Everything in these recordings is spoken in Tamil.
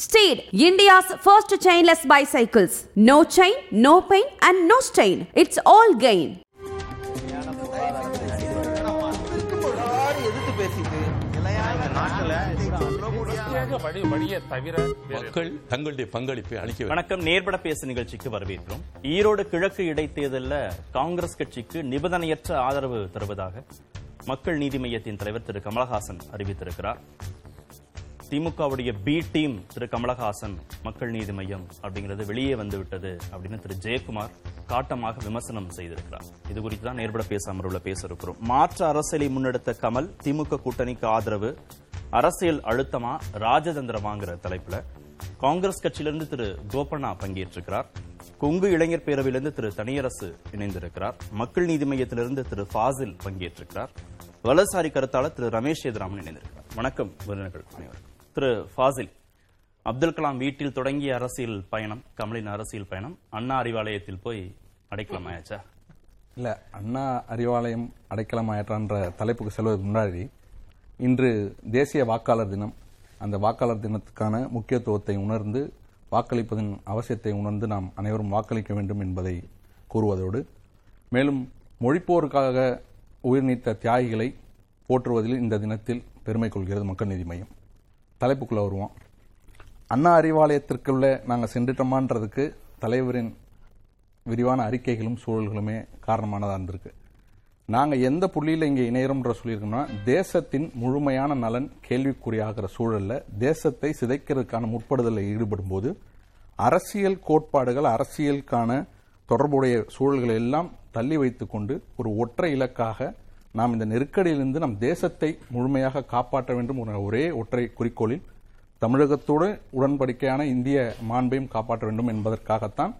Steed, India's first chainless bicycles. No chain, no pain, and no stain. It's all gain. மக்கள் தங்களுடைய பங்களிப்பை அளிக்க வணக்கம் நேர்பட பேசு நிகழ்ச்சிக்கு வரவேற்கிறோம் ஈரோடு கிழக்கு இடைத்தேர்தலில் காங்கிரஸ் கட்சிக்கு நிபந்தனையற்ற ஆதரவு தருவதாக மக்கள் நீதி மய்யத்தின் தலைவர் திரு கமலஹாசன் அறிவித்திருக்கிறார் திமுகவுடைய பி டீம் திரு. கமலஹாசன் மக்கள் நீதி மையம் அப்படிங்கிறது வெளியே வந்து விட்டது அப்படின்னு திரு. ஜெயக்குமார் காட்டமாக விமர்சனம் செய்திருக்கிறார். இது குறித்து தான் நேர்பட பேச அமர்வுல பேச இருக்கிறோம் மாற்று அரசியலை முன்னெடுத்த கமல் திமுக கூட்டணிக்கு ஆதரவு அரசியல் அழுத்தமா ராஜதந்திரமாங்கிற தலைப்புல காங்கிரஸ் கட்சியிலிருந்து திரு. கோபண்ணா பங்கேற்றிருக்கிறார். கொங்கு இளைஞர் பேரவையிலிருந்து திரு. தனியரசு இணைந்திருக்கிறார். மக்கள் நீதி மையத்திலிருந்து திரு. ஃபாசில் பங்கேற்றிருக்கிறார். வலசாரி கருத்தாளர் திரு. ரமேஷ் சேதுராமன் இணைந்திருக்கிறார். வணக்கம் விருந்தினர்கள் அனைவருக்கும். திரு ஃபாசில். அப்துல் கலாம் வீட்டில் தொடங்கிய அரசியல் பயணம் கமலின் அரசியல் பயணம் அண்ணா அறிவாலயத்தில் போய் அடைக்கலம் ஆயாச்சா இல்ல அண்ணா அறிவாலயம் அடைக்கலம் ஆயற்றான்ற தலைப்புக்கு செல்வதற்கு முன்னாடி இன்று தேசிய வாக்காளர் தினம். அந்த வாக்காளர் தினத்துக்கான முக்கியத்துவத்தை உணர்ந்து வாக்களிப்பதன் அவசியத்தை உணர்ந்து நாம் அனைவரும் வாக்களிக்க வேண்டும் என்பதை கூறுவதோடு மேலும் மொழிப்போருக்காக உயிர் நீத்த தியாகிகளை போற்றுவதில் இந்த தினத்தில் பெருமை கொள்கிறது மக்கள் நீதி மையம். தலைப்புக்குள்ளே வருவோம். அண்ணா அறிவாலயத்திற்குள்ளே நாங்கள் சென்றுட்டோமான்றதுக்கு தலைவரின் விரிவான அறிக்கைகளும் சூழல்களுமே காரணமானதாக இருந்திருக்கு. நாங்கள் எந்த புள்ளியில் இங்கே இணையறோம்ன்ற சொல்லியிருக்கோம்னா தேசத்தின் முழுமையான நலன் கேள்விக்குறியாகிற சூழலில் தேசத்தை சிதைக்கிறதுக்கான முற்படுதலில் ஈடுபடும் போது அரசியல் கோட்பாடுகள் அரசியலுக்கான தொடர்புடைய சூழல்களை எல்லாம் தள்ளி வைத்துக்கொண்டு ஒரு ஒற்றை இலக்காக நாம் இந்த நெருக்கடியிலிருந்து நம் தேசத்தை முழுமையாக காப்பாற்ற வேண்டும் என்ற ஒரே ஒற்றை குறிக்கோளில் தமிழகத்தோடு உடன்படிக்கையான இந்திய மாண்பையும் காப்பாற்ற வேண்டும் என்பதற்காகத்தான்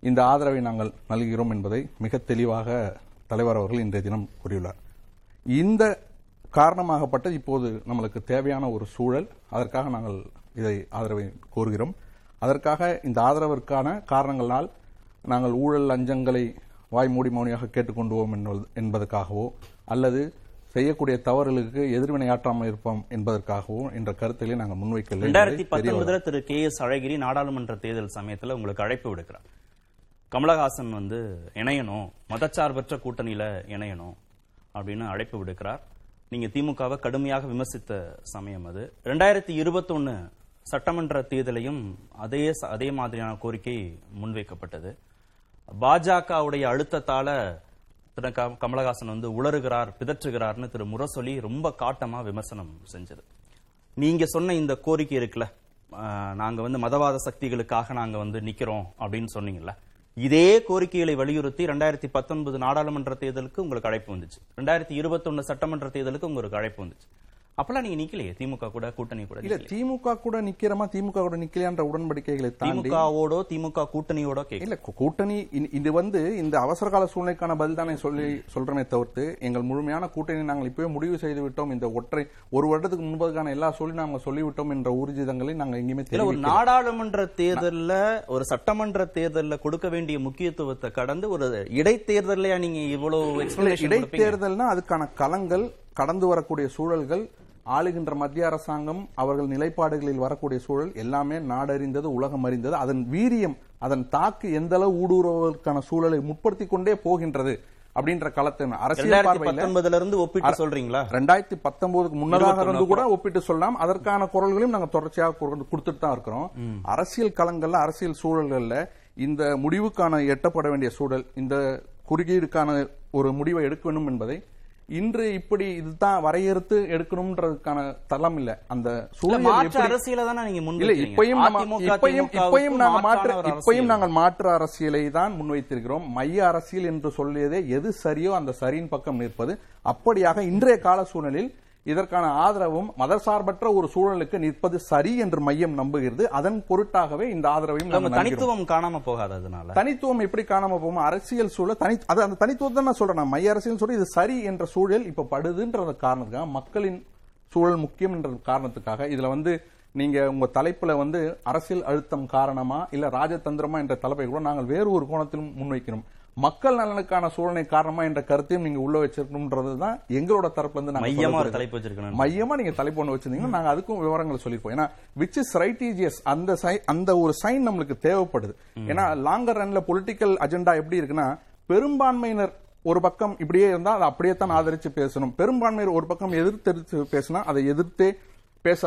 இந்த ஆதரவை நாங்கள் நல்கிறோம் என்பதை மிக தெளிவாக தலைவர் அவர்கள் இன்றைய தினம் கூறியுள்ளார். இந்த காரணமாகப்பட்ட இப்போது நம்மளுக்கு தேவையான ஒரு சூழல் அதற்காக நாங்கள் இதை ஆதரவை கோருகிறோம். அதற்காக இந்த ஆதரவிற்கான காரணங்களால் நாங்கள் ஊழல் லஞ்சங்களை வாய்மூடி மௌனியாக கேட்டுக்கொண்டுவோம் என்பது- என்பதற்காகவோ அல்லது செய்யக்கூடிய தவறுகளுக்கு எதிர்வினையாற்றாமல் இருப்போம் என்பதற்காகவோ என்ற கருத்திலே நாங்கள் முன்வைக்கவில்லை என்பதை ரெண்டாயிரத்தி தெரிய பத்தொன்பதுல திரு கே எஸ் அழகிரி நாடாளுமன்ற தேர்தல் சமயத்துல உங்களுக்கு அழைப்பு விடுக்கிறார். கமலஹாசன் வந்து இணையணும் மதச்சார்பற்ற கூட்டணியில இணையணும் அப்படின்னு அழைப்பு விடுக்கிறார். நீங்க திமுகவை கடுமையாக விமர்சித்த சமயம் அது. ரெண்டாயிரத்தி இருபத்தொன்னு சட்டமன்ற தேர்தலையும் அதே அதே மாதிரியான கோரிக்கை முன்வைக்கப்பட்டது. பாஜகவுடைய அழுத்தத்தால திரு கமலஹாசன் வந்து உளறுகிறார் பிதற்றுகிறார்னு திரு முரசொலி ரொம்ப காட்டமா விமர்சனம் செஞ்சது. நீங்க சொன்ன இந்த கோரிக்கை இருக்குல்ல நாங்க வந்து மதவாத சக்திகளுக்காக நாங்க வந்து நிக்கிறோம் அப்படின்னு சொன்னீங்கல்ல இதே கோரிக்கைகளை வலியுறுத்தி ரெண்டாயிரத்தி பத்தொன்பது நாடாளுமன்ற தேர்தலுக்கு உங்களுக்கு அழைப்பு வந்துச்சு. ரெண்டாயிரத்தி இருபத்தொன்னு சட்டமன்ற தேர்தலுக்கு உங்களுக்கு அழைப்பு வந்துச்சு. அப்பெல்லாம் நீங்க நிக்கலையே திமுக கூட கூட்டணி கூட இல்ல. திமுக கூட நிக்கிறமா திமுக கூட நிக்கலையான்ற உடன்படிக்கைகளை தாண்டி திமுகவோடோ திமுக கூட்டணியோட இல்ல கூட்டணி இது வந்து இந்த அவசர கால சூழ்நிலைக்கான பதில் தானே சொல்லி சொல்றமே தவிர்த்து எங்கள் முழுமையான கூட்டணி நாங்கள் இப்பவே முடிவு செய்து விட்டோம் இந்த ஒற்றை ஒரு வருடத்துக்கு முன்பதுக்கான எல்லா சொல்லி நாங்கள் சொல்லிவிட்டோம் என்ற ஊர்ஜிதங்களை நாங்கள் எங்கேயுமே இல்ல ஒரு. நாடாளுமன்ற தேர்தல்ல ஒரு சட்டமன்ற தேர்தல்ல கொடுக்க வேண்டிய முக்கியத்துவத்தை கடந்து ஒரு இடைத்தேர்தலையா நீங்க இவ்வளவு? இடைத்தேர்தல்னா அதுக்கான களங்கள் கடந்து வரக்கூடிய சூழல்கள் ஆளுகின்ற மத்திய அரசாங்கம் அவர்கள் நிலைப்பாடுகளில் வரக்கூடிய சூழல் எல்லாமே நாடறிந்தது உலகம் அறிந்தது. அதன் வீரியம் அதன் தாக்கு எந்த அளவு ஊடுருவதற்கான சூழலை முற்படுத்திக் கொண்டே போகின்றது அப்படின்ற களத்தின் அரசியல் பார்வையில இருந்து ஒப்பிட்டு சொல்றீங்களா? ரெண்டாயிரத்தி பத்தொன்பதுக்கு முன்னதாக இருந்து கூட ஒப்பிட்டு சொல்லலாம். அதற்கான குரல்களையும் நாங்க தொடர்ச்சியாக கொடுத்துட்டு தான் இருக்கிறோம். அரசியல் களங்கள்ல அரசியல் சூழல்கள்ல இந்த முடிவுக்கான எட்டப்பட வேண்டிய சூழல் இந்த குறுகீடுக்கான ஒரு முடிவை எடுக்க வேண்டும் என்பதை இன்று இப்படி இதுதான் வரையறுத்து எடுக்கணும்ன்றதுக்கான தளம் இல்ல அந்த சூழல் அரசியல தானே நீங்க இல்ல. இப்பயும் இப்பயும் இப்பயும் நாங்க மாற்று. நாங்கள் மாற்று அரசியலை தான் முன்வைத்திருக்கிறோம் மைய அரசியல் என்று சொல்லியதே எது சரியோ அந்த சரியின் பக்கம் நிற்பது அப்படியாக இன்றைய கால சூழலில் இதற்கான ஆதரவும் மதசார்பற்ற ஒரு சூழலுக்கு நிற்பது சரி என்று மையம் நம்புகிறது. அதன் பொருட்டாகவே இந்த ஆதரவையும். தனித்துவம் காணாம போகாது அதனால. தனித்துவம் எப்படி காணாம போகும் அரசியல் சூழல் தனி அது அந்த தனித்துவத்தை தான் நான் சொல்றேன். மைய அரசியல் சொல்லி இது சரி என்ற சூழல் இப்ப படுதுன்ற காரணத்துக்காக மக்களின் சூழல் முக்கியம் என்ற காரணத்துக்காக இதுல வந்து நீங்க உங்க தலைப்புல வந்து அரசியல் அழுத்தம் காரணமா இல்ல ராஜதந்திரமா என்ற தலைப்பை கூட நாங்கள் வேறு ஒரு கோணத்திலும் முன்வைக்கிறோம். மக்கள் நலனுக்கான சூழ்நிலை காரணமா என்ற கருத்தையும் நீங்க உள்ள வச்சிருக்கணும்ன்றது தான் எங்களோட தரப்புல இருந்து மையமா ஒரு. தலைப்பு வச்சிருக்கணும். மையமா நீங்க தலைப்பு ஒண்ணு வச்சிருந்தீங்கன்னா நாங்க அதுக்கும் விவரங்கள் சொல்லிருப்போம் ஏன்னா விச் இஸ் ரைட்டீஜியஸ் அந்த அந்த ஒரு சைன் நம்மளுக்கு தேவைப்படுது. ஏன்னா லாங்கர் ரன்ல பொலிட்டிக்கல் அஜெண்டா எப்படி இருக்குன்னா பெரும்பான்மையினர் ஒரு பக்கம் இப்படியே இருந்தா அதை அப்படியே தான் ஆதரிச்சு பேசணும். பெரும்பான்மையர் ஒரு பக்கம் எதிர்த்து பேசினா அதை எதிர்த்தே பேச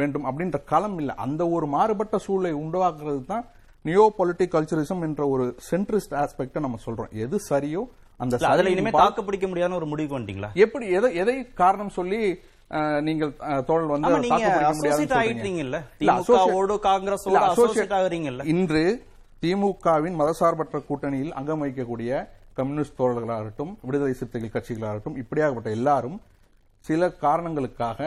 வேண்டும் அப்படின்ற களம் இல்ல. அந்த ஒரு மாறுபட்ட சூழலை உருவாக்குறது தான் நியோ பொலிட்டிக் கல்ச்சரிசம் என்ற ஒரு சென்ட்ரிஸ்ட் ஆஸ்பெக்ட் நம்ம சொல்றோம். எது சரியோ அந்த அதுல இனிமே தாக்கு பிடிக்க முடியாத ஒரு முடிவுக்கு வந்துட்டீங்களா? எப்படி எதை எதை காரணம் சொல்லி நீங்கள் தோழல் வந்து ஆகுறீங்கல்ல? இன்று திமுகவின் மதசார்பற்ற கூட்டணியில் அங்கம் வகிக்கக்கூடிய கம்யூனிஸ்ட் தோழர்களாகட்டும் விடுதலை சிறுத்தைகள் கட்சிகளாகட்டும் இப்படியாகப்பட்ட எல்லாரும் சில காரணங்களுக்காக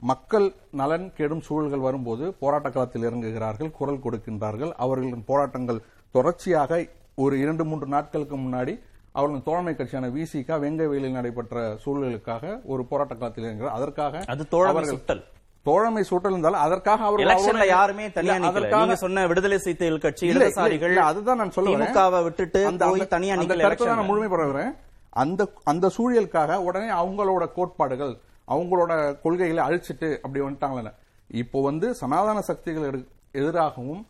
மக்கள் நலன் கெடும் சூழல்கள் வரும்போது போராட்ட களத்தில் இறங்குகிறார்கள் குரல் கொடுக்கின்றார்கள். அவர்களின் போராட்டங்கள் தொடர்ச்சியாக ஒரு இரண்டு மூன்று நாட்களுக்கு முன்னாடி அவர்களின் தோழமை கட்சியான விசிகா வெங்கை வேலில் நடைபெற்ற சூழலுக்காக ஒரு போராட்ட களத்தில் இறங்குகிறார். அதற்காக அது சுட்டல். தோழமை சூட்டல் இருந்தால் அதற்காக எலெக்ஷன்ல அவருடைய- யாருமே தனியா நிக்கல. சொன்ன விடுதலை சிறுத்தைகள் கட்சி இடதுசாரிகள் அதுதான் நான் சொல்ல. திமுகவை விட்டுட்டு அந்த- தனியா நிக்கல நான் முழுமை பெற வரேன் அந்த அந்த சூழலுக்காக உடனே அவங்களோட கோட்பாடுகள் அவங்களோட கொள்கைகளை அழிச்சிட்டு அப்படி வந்துட்டாங்களே. இப்போ வந்து சனாதன சக்திகள் எதிராகவும்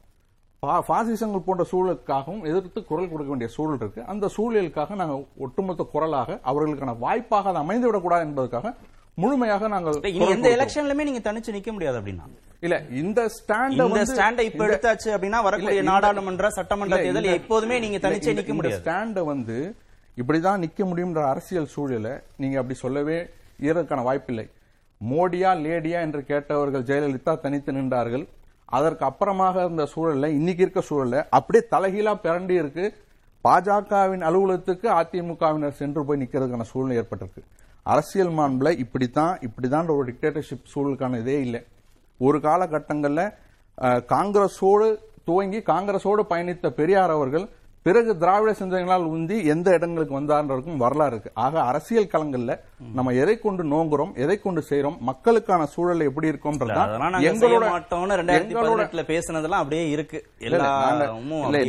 பாசிசங்கள் போன்ற சூழலுக்காகவும் எதிர்த்து குரல் கொடுக்க வேண்டிய சூழல் இருக்கு. அந்த சூழலுக்காக நாங்கள் ஒட்டுமொத்த குரலாக அவர்களுக்கான வாய்ப்பாக அது அமைந்து விடக்கூடாது என்பதற்காக முழுமையாக நாங்கள் எந்த. எலெக்ஷன்லயுமே நீங்க தனிச்சு நிக்க முடியாது அப்படின்னா. இல்ல இந்த ஸ்டாண்ட இந்த ஸ்டாண்ட இப்ப எடுத்தாச்சு அப்படின்னா வரக்கூடிய நாடாளுமன்ற சட்டமன்ற தேர்தல் எப்போதுமே நீங்க தனிச்சே நிக்க முடியாது. ஸ்டாண்ட வந்து இப்படிதான் நிக்க முடியும்ன்ற அரசியல் சூழல நீங்க அப்படி சொல்லவே இயறதுக்கான வாய்ப்பில்லை. மோடியா லேடியா என்று கேட்டவர்கள் ஜெயலலிதா தனித்து நின்றார்கள். அதற்கு அப்புறமாக இருந்த சூழல்ல இன்னைக்கு இருக்க சூழல்ல அப்படியே தலைகீழா பிறண்டி இருக்கு. பாஜகவின் அலுவலகத்துக்கு அதிமுகவினர் சென்று போய் நிற்கிறதுக்கான சூழ்நிலை ஏற்பட்டிருக்கு. அரசியல் மாண்பில் இப்படித்தான் இப்படிதான் ஒரு டிக்டேட்டர்ஷிப் சூழலுக்கான இதே இல்லை. ஒரு காலகட்டங்களில் காங்கிரஸோடு துவங்கி காங்கிரஸோடு பயணித்த பெரியார் அவர்கள் பிறகு திராவிட சிந்தனைகளால் உந்தி எந்த இடங்களுக்கு வந்தார்ன்றதுக்கும் வரலாறு இருக்கு ஆக அரசியல் களங்கள்ல நம்ம எதை கொண்டு நோங்குறோம் எதை கொண்டு செய்றோம் மக்களுக்கான சூழல் எப்படி செய்ய எங்களோட எங்களோட பேசுனதெல்லாம் அப்படியே இருக்கு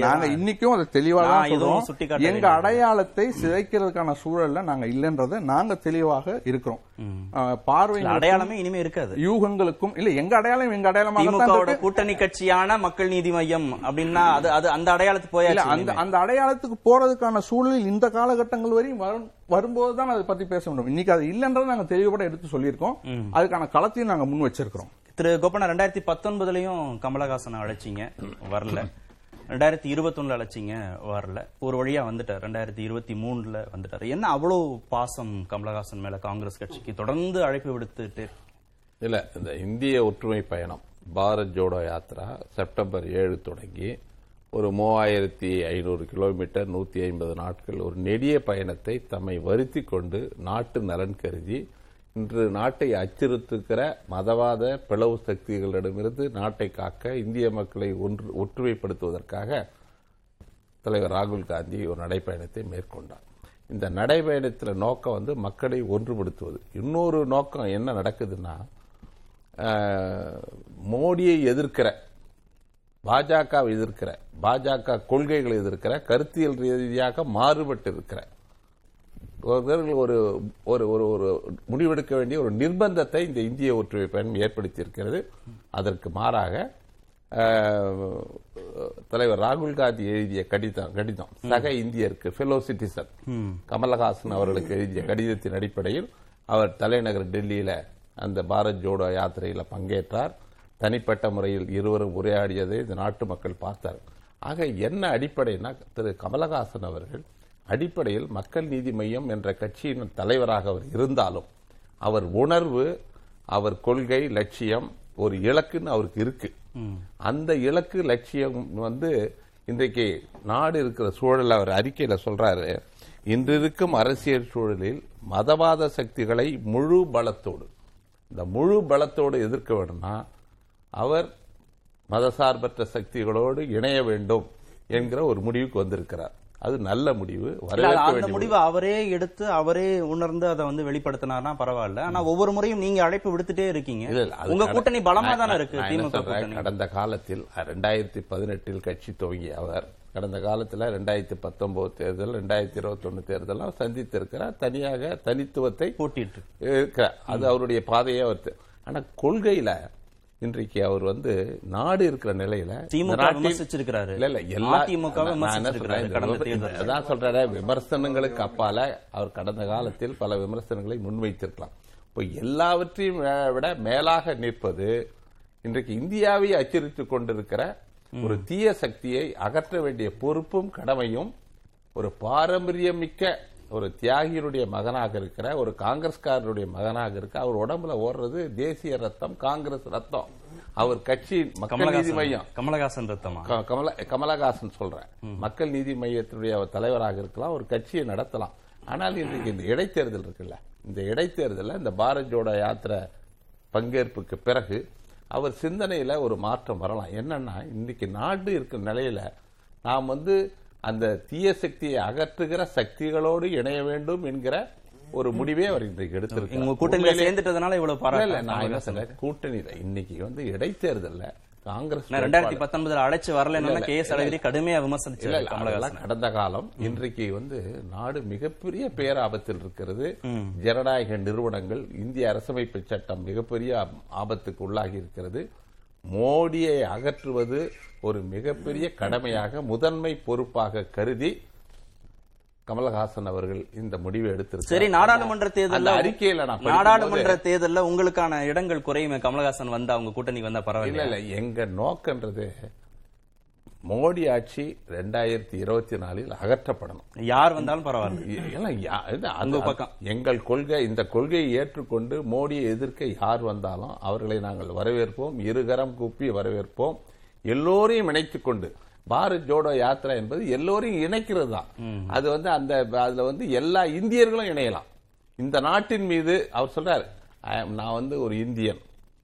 நாங்க-. இன்னைக்கும் அதை தெளிவா தான் நான் எதுவும் சொல்றோம் சுட்டிக்காட்ட எங்க. அடையாளத்தை சிதைக்கிறதுக்கான சூழல்ல நாங்க இல்லைன்றதை நாங்க தெளிவாக இருக்கிறோம் பார்வை அடையாளமே இனிமே இருக்காது. யூகங்களுக்கும் இல்ல எங்க அடையாளம் எங்க அடையாளமாக கூட்டணி கட்சியான மக்கள் நீதி மையம் அப்படின்னா அது அது அந்த அடையாளத்துக்கு போயாச்சு அந்த. அந்த அடையாளத்துக்கு போறதுக்கான சூழல் இந்த காலகட்டங்கள் வரையும் வரும் வரும்போது தான் அதை பத்தி பேச முடியும். இன்னைக்கு அது இல்லைன்றதை நாங்க தெளிவுபட எடுத்து சொல்லியிருக்கோம். அதுக்கான களத்தையும் நாங்க முன் வச்சிருக்கிறோம். திரு கோபண்ணா ரெண்டாயிரத்தி பத்தொன்பதுலயும் கமலஹாசனை அழைச்சிங்க. வரல. ரெண்டாயிரத்தி இருபத்தொன்னுல அழைச்சிங்க வரல. ஒரு வழியா வந்துட்டார். ரெண்டாயிரத்தி இருபத்தி மூணுல வந்துட்டார். என்ன அவ்வளவு பாசம் கமலஹாசன் மேல காங்கிரஸ் கட்சிக்கு? தொடர்ந்து அழைப்பு விடுத்துட்டு. இல்ல இந்த இந்திய ஒற்றுமை பயணம் பாரத் ஜோடோ யாத்ரா செப்டம்பர் ஏழு தொடங்கி ஒரு மூவாயிரத்தி ஐநூறு கிலோமீட்டர் நூத்தி ஐம்பது நாட்கள் ஒரு நெடிய பயணத்தை தம்மை வருத்தி கொண்டு நாட்டு நலன் கருதி இன்று நாட்டை அச்சுறுத்துகிற மதவாத பிளவு சக்திகளிடமிருந்து நாட்டை காக்க இந்திய மக்களை ஒன்று ஒற்றுமைப்படுத்துவதற்காக தலைவர் ராகுல் காந்தி ஒரு நடைப்பயணத்தை மேற்கொண்டார். இந்த நடைப்பயணத்தில் நோக்கம் வந்து மக்களை ஒன்றுபடுத்துவது. இன்னொரு நோக்கம் என்ன நடக்குதுன்னா மோடியை எதிர்க்கிற பாஜகவை எதிர்க்கிற பாஜக கொள்கைகளை எதிர்க்கிற கருத்தியல் ரீதியாக மாறுபட்டு இருக்கிற ஒரு ஒரு ஒரு ஒரு முடிவெடுக்க வேண்டிய ஒரு நிர்பந்தத்தை இந்த இந்திய ஒற்றுமை பயணம் ஏற்படுத்தியிருக்கிறது. அதற்கு மாறாக தலைவர் ராகுல் காந்தி எழுதிய கடிதம் கடிதம் சக இந்தியருக்கு ஃபெலோ சிட்டிசன் கமலஹாசன் அவர்களுக்கு எழுதிய கடிதத்தின் அடிப்படையில் அவர் தலைநகர் டெல்லியில அந்த பாரத் ஜோடோ யாத்திரையில பங்கேற்றார். தனிப்பட்ட முறையில் இருவரும் உரையாடியதை இந்த நாட்டு மக்கள் பார்த்தார் ஆக என்ன அடிப்படைனா திரு கமலஹாசன் அவர்கள் அடிப்படையில் மக்கள் நீதி மையம் என்ற கட்சியின் தலைவராக அவர் இருந்தாலும் அவர் உணர்வு அவர் கொள்கை லட்சியம் ஒரு இலக்குன்னு அவருக்கு இருக்கு. அந்த இலக்கு லட்சியம் வந்து இன்றைக்கு நாடு இருக்கிற சூழல் அவர் அறிக்கையில சொல்றாரு இன்று இருக்கும் அரசியல் சூழலில் மதவாத சக்திகளை முழு பலத்தோடு இந்த முழு பலத்தோடு எதிர்க்க வேணும்னா அவர் மதசார்பற்ற சக்திகளோடு இணைய வேண்டும் என்கிற ஒரு முடிவுக்கு வந்திருக்கிறார். அது நல்ல முடிவு. அந்த முடிவை அவரே எடுத்து அவரே உணர்ந்து அதை வந்து வெளிப்படுத்தினார்னா பரவாயில்ல. ஆனா ஒவ்வொரு முறையும் நீங்க அழைப்பு விடுத்துட்டே இருக்கீங்க. உங்க கட- கூட்டணி பலமா தானே இருக்கு திமுக கடந்த காலத்தில் ரெண்டாயிரத்தி பதினெட்டில் கட்சி துவங்கிய அவர் கடந்த காலத்துல ரெண்டாயிரத்தி பத்தொன்பது தேர்தல் ரெண்டாயிரத்தி இருபத்தொன்னு தேர்தலாம் சந்தித்திருக்கிறார். தனியாக தனித்துவத்தை போட்டிட்டு இருக்கிறார். அது அவருடைய பாதையே வருது ஆனா கொள்கையில இன்றைக்கு அவர் வந்து நாடு இருக்கிற நிலையில திமுக விமர்சிச்சிருக்கிறாரு. இல்ல இல்ல எல்லா. அதான் சொல்றாரு விமர்சனங்களுக்கு அப்பால அவர் கடந்த காலத்தில் பல விமர்சனங்களை முன்வைத்திருக்கலாம் இப்போ எல்லாவற்றையும் விட மேலாக நிற்பது இன்றைக்கு இந்தியாவை அச்சுறுத்திக் கொண்டிருக்கிற ஒரு தீய சக்தியை அகற்ற வேண்டிய பொறுப்பும் கடமையும் ஒரு பாரம்பரியமிக்க ஒரு தியாகியினுடைய மகனாக இருக்கிற ஒரு காங்கிரஸ்காரருடைய மகனாக இருக்க அவர் உடம்புல ஓடுறது தேசிய ரத்தம் காங்கிரஸ் ரத்தம். அவர் கட்சி மக்கள் நீதி மையம். கமலஹாசன் ரத்தமா? கமல கமலஹாசன் சொல்றேன். மக்கள் நீதி மையத்தினுடைய தலைவராக இருக்கலாம் ஒரு கட்சியை நடத்தலாம். ஆனால் இன்றைக்கு இந்த இடைத்தேர்தல் இருக்குல்ல இந்த இடைத்தேர்தலில் இந்த பாரத் ஜோடோ யாத்திரை பங்கேற்புக்கு பிறகு அவர் சிந்தனையில ஒரு மாற்றம் வரலாம். என்னன்னா இன்னைக்கு நாடு இருக்கிற நிலையில நாம் வந்து அந்த தீய சக்தியை அகற்றுகிற சக்திகளோடு இணைய வேண்டும் என்கிற ஒரு முடிவே அவர் இன்றைக்கு உங்க எடுத்திருக்கார் கூட்டணியில சேர்ந்துட்டதுனால இவ்வளவு பாராட்டு. நான் என்ன சொல்றேன்? கூட்டணியில இன்னைக்கு வந்து இடைத்தேர்தல்ல காங்கிரஸ் ரெண்டாயிரத்தி பத்தொன்பதுல அழைச்சு இல்ல, கே எஸ் அழகிரி கடுமையா கமலஹாசன். கடந்த காலம் இன்றைக்கு வந்து நாடு மிகப்பெரிய பேராபத்தில் இருக்கிறது. ஜனநாயக நிறுவனங்கள் இந்திய அரசமைப்பு சட்டம் மிகப்பெரிய ஆப்- ஆபத்துக்கு உள்ளாகி இருக்கிறது. மோடியை அகற்றுவது ஒரு மிகப்பெரிய கடமையாக முதன்மை பொறுப்பாக கருதி கமலஹாசன் அவர்கள் இந்த முடிவை எடுத்திருக்கிறார். சரி நாடாளுமன்ற அந்த தேர்தல்ல அறிக்கையில நாடாளுமன்ற தேர்தல்ல உங்களுக்கான இடங்கள் குறையுமே கமலஹாசன் வந்தா அவங்க கூட்டணிக்கு வந்தா பரவாயில்ல இல்ல எங்க நோக்கன்றது மோடி ஆட்சி ரெண்டாயிரத்தி இருபத்தி நாலில் அகற்றப்படணும். யார் வந்தாலும் பரவாயில்ல. அது- பக்கம். எங்கள் கொள்கை இந்த கொள்கையை ஏற்றுக்கொண்டு மோடியை எதிர்க்க யார் வந்தாலும் அவர்களை நாங்கள் வரவேற்போம் இருகரம் கூப்பி வரவேற்போம். எல்லோரையும் இணைத்துக் கொண்டு பாரத் ஜோடோ யாத்திரா என்பது எல்லோரையும் இணைக்கிறது தான். அது வந்து அந்த அதுல வந்து எல்லா இந்தியர்களும் இணையலாம். இந்த நாட்டின் மீது அவர் சொல்றாரு "I am- நான் வந்து ஒரு இந்தியன்.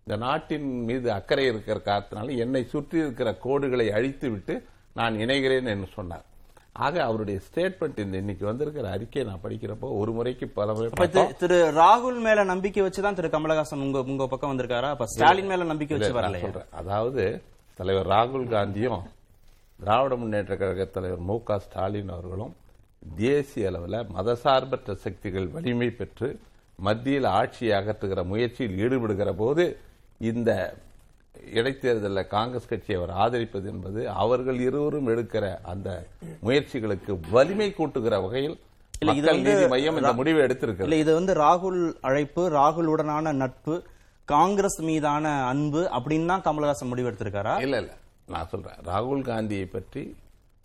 இந்த நாட்டின் மீது அக்கறை இருக்கிற காரணத்தினால என்னை சுற்றி இருக்கிற கோடுகளை அழித்து விட்டு நான் இணைகிறேன் என்று சொன்னார். ஆக அவருடைய ஸ்டேட்மெண்ட் இந்த இன்னைக்கு வந்திருக்கிற அறிக்கையை நான் படிக்கிறப்போ ஒரு முறைக்கு பல முறை திரு- ராகுல் மேல நம்பிக்கை வச்சுதான் திரு கமலஹாசன் உங்க உங்க பக்கம் வந்திருக்காரா? அப்ப ஸ்டாலின் மேல நம்பிக்கை வச்சு சொல்றேன். அதாவது தலைவர் ராகுல் காந்தியும் திராவிட முன்னேற்ற கழக தலைவர் மு க ஸ்டாலின் அவர்களும் தேசிய அளவில் மதசார்பற்ற சக்திகள் வலிமை பெற்று மத்தியில் ஆட்சியை அகற்றுகிற முயற்சியில் ஈடுபடுகிற போது இந்த இடைத்தேர்தலில் காங்கிரஸ் கட்சியை அவர் ஆதரிப்பது என்பது அவர்கள் இருவரும் எடுக்கிற அந்த முயற்சிகளுக்கு வலிமை கூட்டுகிற வகையில் மக்கள் நீதி மையம் இந்த முடிவை எடுத்திருக்கிறது. இது வந்து ராகுல் அழைப்பு ராகுலுடனான நட்பு காங்கிரஸ் மீதான அன்பு அப்படின்னு தான் கமலஹாசன் முடிவெடுத்திருக்காரா? இல்ல இல்ல. நான் சொல்றேன். ராகுல் காந்தியை பற்றி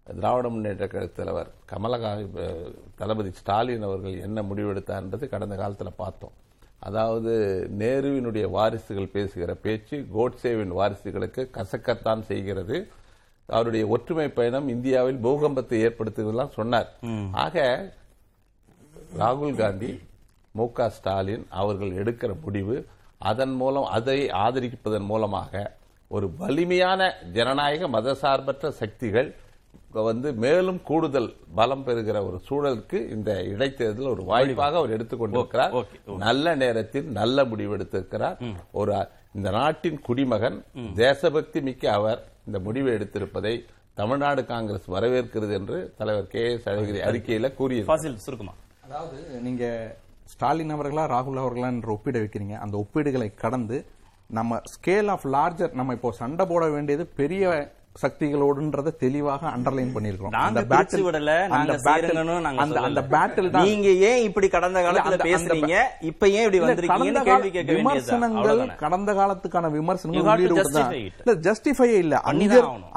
திராவிட முன்னேற்ற கழக தலைவர் கமலஹா அஹ், தளபதி ஸ்டாலின் அவர்கள் என்ன முடிவெடுத்தார்ன்றது கடந்த காலத்துல பார்த்தோம். அதாவது நேருவினுடைய வாரிசுகள் பேசுகிற பேச்சு கோட்சேவின் வாரிசுகளுக்கு கசக்கத்தான் செய்கிறது. அவருடைய ஒற்றுமை பயணம் இந்தியாவில் பூகம்பத்தை ஏற்படுத்துவதெல்லாம் சொன்னார். ஆக ராகுல் காந்தி மு க ஸ்டாலின் அவர்கள் எடுக்கிற முடிவு அதன் மூலம் அதை ஆதரிப்பதன் மூலமாக ஒரு வலிமையான ஜனநாயக மதசார்பற்ற சக்திகள் வந்து மேலும் கூடுதல் பலம் பெறுகிற ஒரு சூழலுக்கு இந்த இடைத்தேர்தல் ஒரு வாய்ப்பாக அவர் எடுத்துக்கொண்டிருக்கிறார். நல்ல நேரத்தில் நல்ல முடிவு எடுத்திருக்கிறார். ஒரு இந்த நாட்டின் குடிமகன் தேசபக்தி மிக்க அவர் இந்த முடிவை எடுத்திருப்பதை தமிழ்நாடு காங்கிரஸ் வரவேற்கிறது என்று தலைவர் கே எஸ் அழகிரி அறிக்கையில சுருக்குமா. அதாவது நீங்க ஸ்டாலின் அவர்களா ராகுல் அவர்களா என்று ஒப்பிட வைக்கிறீங்க. அந்த ஒப்பீடுகளை கடந்து நம்ம ஸ்கேல் ஆஃப் லார்ஜர் நம்ம இப்போ சண்டை போட வேண்டியது பெரிய சக்திகளோடுன்றத தெளிவாக அண்டர்லைன் பண்ணிருக்கோம் நாங்க பிரிச்சு விடல அந்த சொல்லல. அந்த பேட்டில் தான் நீங்க ஏன் இப்படி கடந்த காலத்துல அந்த- அந்த பேசுறீங்க? இப்ப ஏன் இப்படி வந்திருக்கீங்கன்னு கேள்வி கேட்க வேண்டியது விமர்சனங்கள் கடந்த காலத்துக்கான விமர்சனங்கள் ஜஸ்டிஃபை இல்ல.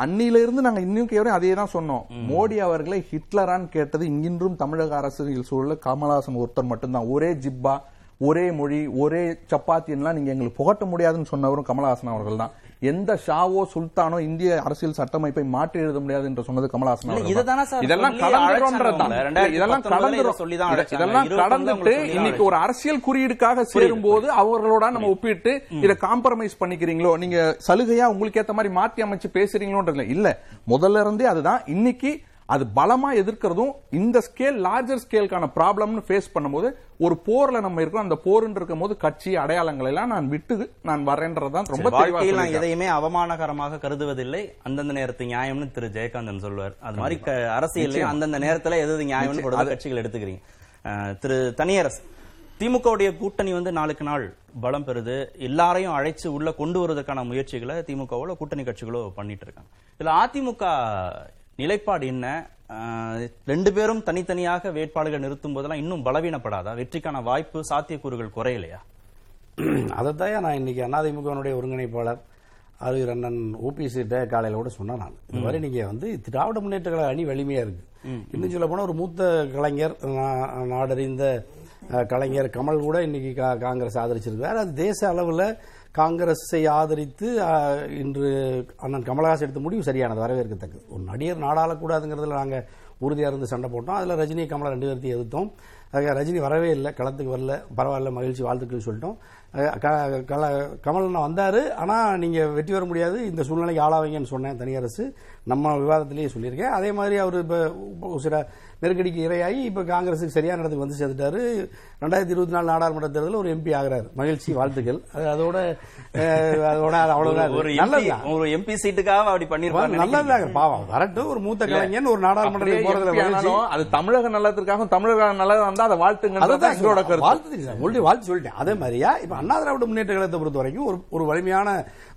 அன்னில இருந்து நாங்க இன்னும் கேவரும் அதே தான் சொன்னோம். மோடி அவர்களை ஹிட்லரான்னு கேட்டது இங்கின்றும் தமிழக அரசியல் சூழல கமலஹாசன் ஒருத்தர் மட்டும்தான். ஒரே ஜிப்பா ஒரே மொழி ஒரே சப்பாத்தின்லாம் நீங்க எங்களுக்கு புகட்ட முடியாதுன்னு சொன்னவரும் கமலஹாசன் அவர்கள் தான் எந்த ஷாவோ சுல்தானோ இந்திய அரசியல் சட்டமைப்பை மாற்றி எழுத முடியாது என்று சொன்னது கமலஹாசன் இல்ல, அவர்கள் இதுதானே தான். சார் இதெல்லாம் இதெல்லாம் 2019 ல இதை கடந்துறோம். சொல்லி தான் இல்ல, அழைச்சாங்க. இதெல்லாம் 20 ல கடந்துட்டு இன்னைக்கு ஒரு அரசியல் குறியீடுக்காக சேரும் போது அவர்களோட நம்ம ஒப்பிட்டு இத காம்ப்ரமைஸ் பண்ணிக்கிறீங்களோ நீங்க சலுகையா உங்களுக்கு ஏத்த மாதிரி மாத்தி அமைச்சு பேசுறீங்களோன்றது இல்ல. இல்ல முதல்ல இருந்தே அதுதான் இன்னைக்கு அது பலமா எதிர்க்கிறதும் இந்த ஸ்கேல் லார்ஜர் ஸ்கேலுக்கான ப்ராப்ளம்னு ஃபேஸ் பண்ணும்போது ஒரு போர்ல நம்ம இருக்கிறோம். அந்த போர்ன்னு இருக்கும் போது கட்சி அடையாளங்களை எல்லாம் நான் விட்டு நான் வரேன்றதான் ரொம்ப வாழ்க்கையில் நான். எதையுமே அவமானகரமாக கருதுவதில்லை. அந்தந்த நேரத்து நியாயம்னு திரு ஜெயகாந்தன் சொல்லுவார். அது மாதிரி அரசியல்லையும் அந்தந்த நேரத்துல எது எது நியாயம்னு கூட கட்சிகள் எடுத்துக்கிறீங்க. திரு தனியரசு திமுகவுடைய கூட்டணி வந்து நாளுக்கு நாள் பலம் பெறுது. எல்லாரையும் அழைச்சு உள்ள கொண்டு வருவதற்கான முயற்சிகளை திமுகவோட கூட்டணி கட்சிகளோ பண்ணிட்டு இருக்காங்க. இதுல அதிமுக நிலைப்பாடு என்ன? ரெண்டு பேரும் தனித்தனியாக வேட்பாளர்கள் நிறுத்தும் போதெல்லாம் இன்னும் பலவீனப்படாதா? வெற்றிக்கான வாய்ப்பு சாத்தியக்கூறுகள் குறையலையா? அதைத்தான் நான் இன்னைக்கு அதிமுகவினுடைய ஒருங்கிணைப்பாளர் ஆளுநர் அண்ணன் ஓபிஎஸ் கிட்ட காலையில கூட சொன்னேன் நான். இது மாதிரி நீங்க வந்து திராவிட முன்னேற்ற கழக அணி வலிமையா இருக்கு. இன்னும் சொல்ல போனா ஒரு மூத்த கலைஞர் நாடறிந்த கலைஞர் கமல் கூட இன்னைக்கு காங்கிரஸ் ஆதரிச்சிருக்காரு. அது தேச அளவுல காங்கிரஸை ஆதரித்து இன்று அண்ணன் கமலஹாசன் எடுத்த முடிவு சரியானது வரவேற்கத்தக்கது. ஒரு நடிகர் நாடாளக்கூடாதுங்கிறதுல நாங்கள் உறுதியாக இருந்து சண்டை போட்டோம். அதில் ரஜினி கமலா ரெண்டு பேர்த்தையும் எதிர்த்தோம். அதுக்கு ரஜினி வரவே இல்லை களத்துக்கு வரல பரவாயில்ல மகிழ்ச்சி வாழ்த்துக்கள் சொல்லிட்டோம். கமல் வந்தாரு. ஆனா நீங்க வெற்றி பெற முடியாது. இந்த சூழ்நிலைக்கு ஆளாவீங்கன்னு சொன்னேன் தனியரசு. நம்ம விவாதத்திலேயே சொல்லியிருக்கேன். அதே மாதிரி அவர் இப்ப சில நெருக்கடிக்கு இரையாகி இப்ப காங்கிரஸுக்கு சரியான இடத்துக்கு வந்து சேர்ந்துட்டாரு. ரெண்டாயிரத்தி இருபத்தி நாலு நாடாளுமன்ற தேர்தலில் ஒரு எம்பி ஆகிறாரு. மகிழ்ச்சி வாழ்த்துக்கள். அது அதோட அதோட அது அவ்வளவுதான். ஒரு ஒரு எம்பி சீட்டுக்காக அப்படி பண்ணிருப்பாங்க நல்லதுதாங்க. பாவம். வரட்டும். ஒரு மூத்த கலைஞன் ஒரு நாடாளுமன்றத்துக்கு போறதுல அது தமிழக நல்லதுக்காகவும் தமிழக நல்லதா இருந்தா அதை வாழ்த்துங்கன்றதான் அதுதான். எங்களோட வாழ்த்து சொல்லிட்டேன். அதே மாதிரியா இப்ப அண்ணா திராவிட முன்னேற்ற கழகத்தை பொறுத்த வரைக்கும் ஒரு ஒரு வலிமையான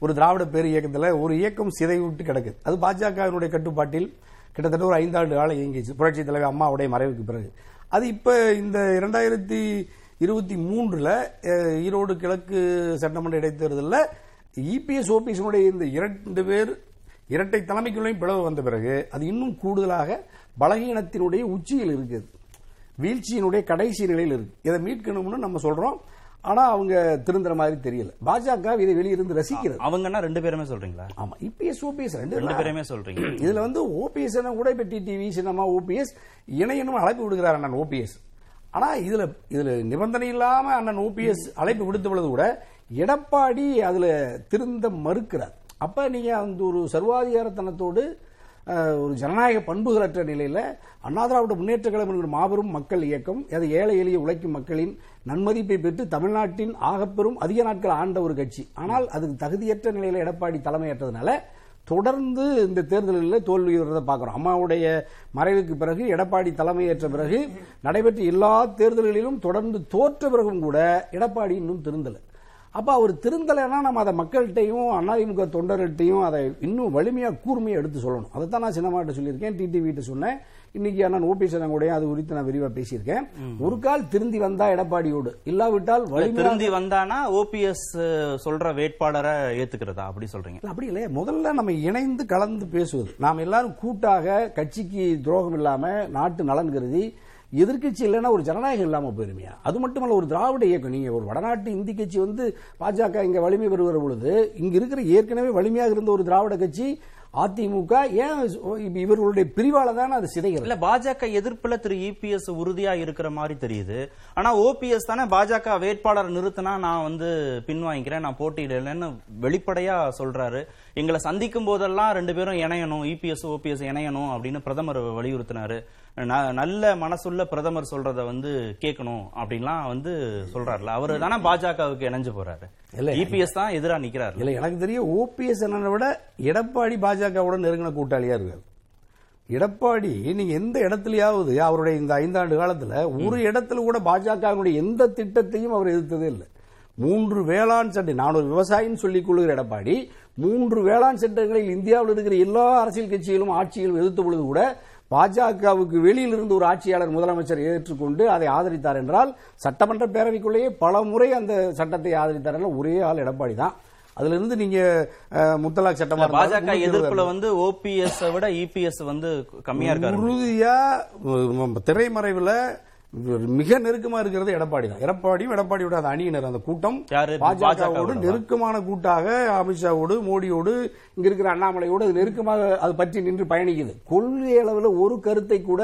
ஒரு திராவிட பேர் இயக்கத்தில் ஒரு இயக்கம் சிதைவிட்டு கிடக்குது. அது பாஜகவினுடைய கட்டுப்பாட்டில் கிட்டத்தட்ட ஒரு ஐந்தாண்டு காலம் இயங்கிச்சு. புரட்சி தலைவர் அம்மாவுடைய மறைவுக்கு பிறகு. அது இப்போ இந்த இரண்டாயிரத்தி இருபத்தி மூன்றில் ஈரோடு கிழக்கு சட்டமன்ற இடைத்தேர்தலில் இபிஎஸ் ஓபிஎஸ்னுடைய இந்த இரண்டு பேர் இரட்டை தலைமைக்குள்ளேயும் பிளவு வந்த பிறகு அது இன்னும் கூடுதலாக பலகீனத்தினுடைய உச்சியில் இருக்குது. வீழ்ச்சியினுடைய கடைசி நிலையில் இருக்கு. இதை மீட்கணும்னு நம்ம சொல்றோம். ஆனா அவங்க திருந்துற மாதிரி தெரியல. பாஜக இதை வெளியிருந்து ரசிக்கிறது. அவங்கன்னா ரெண்டு பேருமே சொல்றீங்களா? ஆமா இபிஎஸ் ஓபிஎஸ் ரெண்டு ரெண்டு பேரும் சொல்றீங்க. இதுல வந்து ஓபிஎஸ் கூட இப்ப டிடிவி சின்னமா ஓபிஎஸ் இணையனும் அழைப்பு விடுகிறார் அண்ணன் ஓபிஎஸ். ஆனா இதுல இதுல நிபந்தனை இல்லாம அண்ணன் ஓபிஎஸ் அழைப்பு விடுத்த பொழுது கூட எடப்பாடி அதுல திருந்த மறுக்கிறார். அப்ப நீங்க அந்த ஒரு சர்வாதிகாரத்தனத்தோடு ஒரு ஜனநாயக பண்புகளற்ற நிலையில அண்ணா திராவிட முன்னேற்ற கழகம் என்கிற மாபெரும் மக்கள் இயக்கம் அது ஏழை எளிய உழைக்கும் மக்களின் நன்மதிப்பை பெற்று தமிழ்நாட்டின் ஆகப்பெரும் அதிக நாட்கள் ஆண்ட ஒரு கட்சி. ஆனால் அதுக்கு தகுதியற்ற நிலையில எடப்பாடி தலைமையேற்றதுனால தொடர்ந்து இந்த தேர்தலில் தோல்வி வருவதை பார்க்குறோம். அம்மாவுடைய மறைவுக்கு பிறகு எடப்பாடி தலைமையேற்ற பிறகு நடைபெற்ற எல்லா தேர்தல்களிலும் தொடர்ந்து தோற்ற பிறகும் கூட எடப்பாடி இன்னும் திருந்தலை. அப்ப அவர் திருந்தலைன்னா நம்ம அதை மக்கள்கிட்டையும் அதிமுக தொண்டர்கிட்டையும் அதை இன்னும் வலிமையா கூர்மையா எடுத்து சொல்லணும். அதை தான் நான் சின்னமாட்ட சொல்லியிருக்கேன். டிடிவிட்ட சொன்னேன். இன்னைக்கு அண்ணன் ஓபிஎஸ் கூட அது குறித்து நான் விரிவா பேசியிருக்கேன். ஒரு கால் திருந்தி வந்தா எடப்பாடியோடு. இல்லாவிட்டால் வலிமையாக திருந்தி வந்தானா ஓபிஎஸ் சொல்ற வேட்பாளரை ஏத்துக்கிறதா? அப்படி சொல்றீங்க. அப்படி இல்லையே முதல்ல நம்ம இணைந்து கலந்து பேசுவது. நாம் எல்லாரும் கூட்டாக கட்சிக்கு துரோகம் இல்லாம நாட்டு நலன் கருதி எதிர்க்கட்சி இல்லைன்னா ஒரு ஜனநாயகம் இல்லாம போயிருமையா? அது மட்டுமல்ல ஒரு திராவிட இயக்கம். நீங்க ஒரு வடநாட்டு இந்தி கட்சி வந்து பாஜக இங்க வலிமை பெறுகிற பொழுது இங்க இருக்கிற ஏற்கனவே வலிமையாக இருந்த ஒரு திராவிட கட்சி அதிமுக ஏன் இவர்களுடைய பிரிவால தான் அது சிதைகிறது? இல்ல பாஜக எதிர்ப்புல திரு இபிஎஸ் உறுதியா இருக்கிற மாதிரி தெரியுது. ஆனா ஓபிஎஸ் தானே பாஜக வேட்பாளர் நிறுத்தினா நான் வந்து பின்வாங்கிக்கிறேன் நான் போட்டியிடலன்னு வெளிப்படையா சொல்றாரு. எங்களை சந்திக்கும் போதெல்லாம் ரெண்டு பேரும் இணையணும் இபிஎஸ் ஓபிஎஸ் இணையணும் அப்படின்னு பிரதமர் வலியுறுத்தினாரு. நல்ல மனசுள்ள பிரதமர் சொல்றத வந்து கேட்கணும் அப்படின்லாம் வந்து சொல்றாருல. அவரு தானே பாஜகவுக்கு இணைஞ்சு போறாரு. இல்ல. இபிஎஸ் தான் எதிரா நிக்கிறாரு. இல்ல எனக்கு தெரியும் ஓபிஎஸ் அண்ணனை விட எடப்பாடி பாஜகவுடன் நெருங்கின கூட்டாளியா இருக்காரு. எடப்பாடி நீங்க எந்த இடத்துலயாவது அவருடைய இந்த ஐந்தாண்டு காலத்துல ஒரு இடத்துல கூட பாஜகவினுடைய எந்த திட்டத்தையும் அவர் எதிர்த்ததே இல்லை. மூன்று வேளாண் சட்டை நான் ஒரு விவசாயின்னு சொல்லிக் கொள்கிற எடப்பாடி மூன்று வேளாண் சட்டங்களில் இந்தியாவில் இருக்கிற எல்லா அரசியல் கட்சிகளும் ஆட்சிகளும் எதிர்த்த பொழுது கூட பாஜகவுக்கு வெளியில் இருந்து ஒரு ஆட்சியாளர் முதலமைச்சர் ஏற்றுக்கொண்டு அதை ஆதரித்தார் என்றால் சட்டமன்ற பேரவைக்குள்ளேயே பல முறை அந்த சட்டத்தை ஆதரித்தார் என்றால் ஒரே ஆள் எடப்பாடி தான். அதுல இருந்து நீங்க முத்தலாக் சட்டமா பாஜக எதிர்ப்புல வந்து ஓபிஎஸ் விட இபிஎஸ் வந்து கம்மியா இருக்காரு. உறுதியா திரைமறைவுல மிக நெருக்கமா இருக்கிறது எடப்பாடி தான் எடப்பாடியும் எடப்பாடியோட அந்த அணியினர் அந்த கூட்டம்? பாஜகவோடு? நெருக்கமான கூட்டாக அமித்ஷாவோடு மோடியோடு இங்க இருக்கிற அண்ணாமலையோடு நெருக்கமாக அது பற்றி நின்று பயணிக்குது கொள்கை அளவில் ஒரு கருத்தை கூட